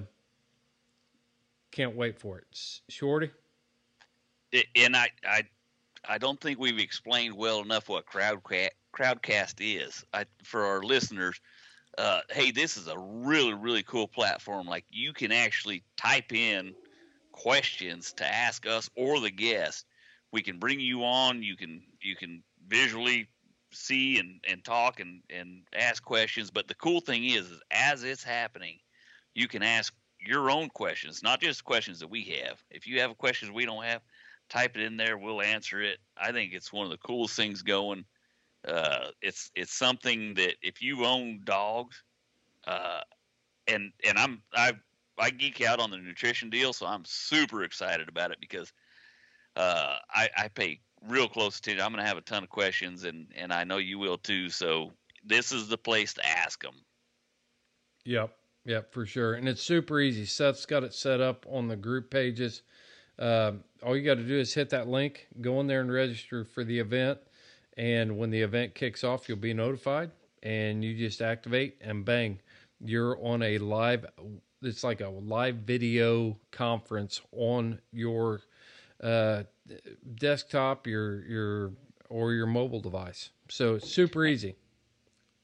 can't wait for it. Shorty? And I, I, I don't think we've explained well enough what crowdcast crowdcast is. I, for our listeners, uh, hey, this is a really really cool platform. Like you can actually type in questions to ask us or the guest. We can bring you on. You can you can visually see and, and talk and, and ask questions. But the cool thing is, is as it's happening, you can ask your own questions, not just questions that we have. If you have questions we don't have, type it in there. We'll answer it. I think it's one of the coolest things going. Uh, it's it's something that if you own dogs, uh, and and I'm I I geek out on the nutrition deal, so I'm super excited about it because uh, I, I pay real close attention. I'm going to have a ton of questions, and and I know you will too. So this is the place to ask them. Yep, yep, for sure. And it's super easy. Seth's got it set up on the group pages. Uh, all you got to do is hit that link, go in there and register for the event. And when the event kicks off, you'll be notified, and you just activate, and bang, you're on a live. It's like a live video conference on your uh, desktop, your your or your mobile device. So it's super easy.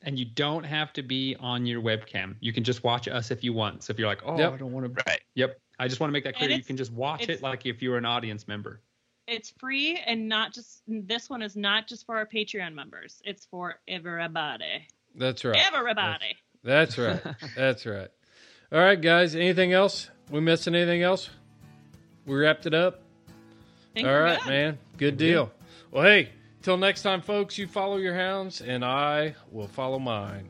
And you don't have to be on your webcam. You can just watch us if you want. So if you're like, oh, Yep. I don't want to. Right. Yep. I just want to make that clear. You can just watch it like if you were an audience member. It's free and not just this one is not just for our Patreon members. It's for everybody. That's right. Everybody. That's right. That's right. All right, guys. Anything else? We missing anything else? We wrapped it up. Think All we're right, good. man. Good deal. Well, hey, till next time, folks. You follow your hounds, and I will follow mine.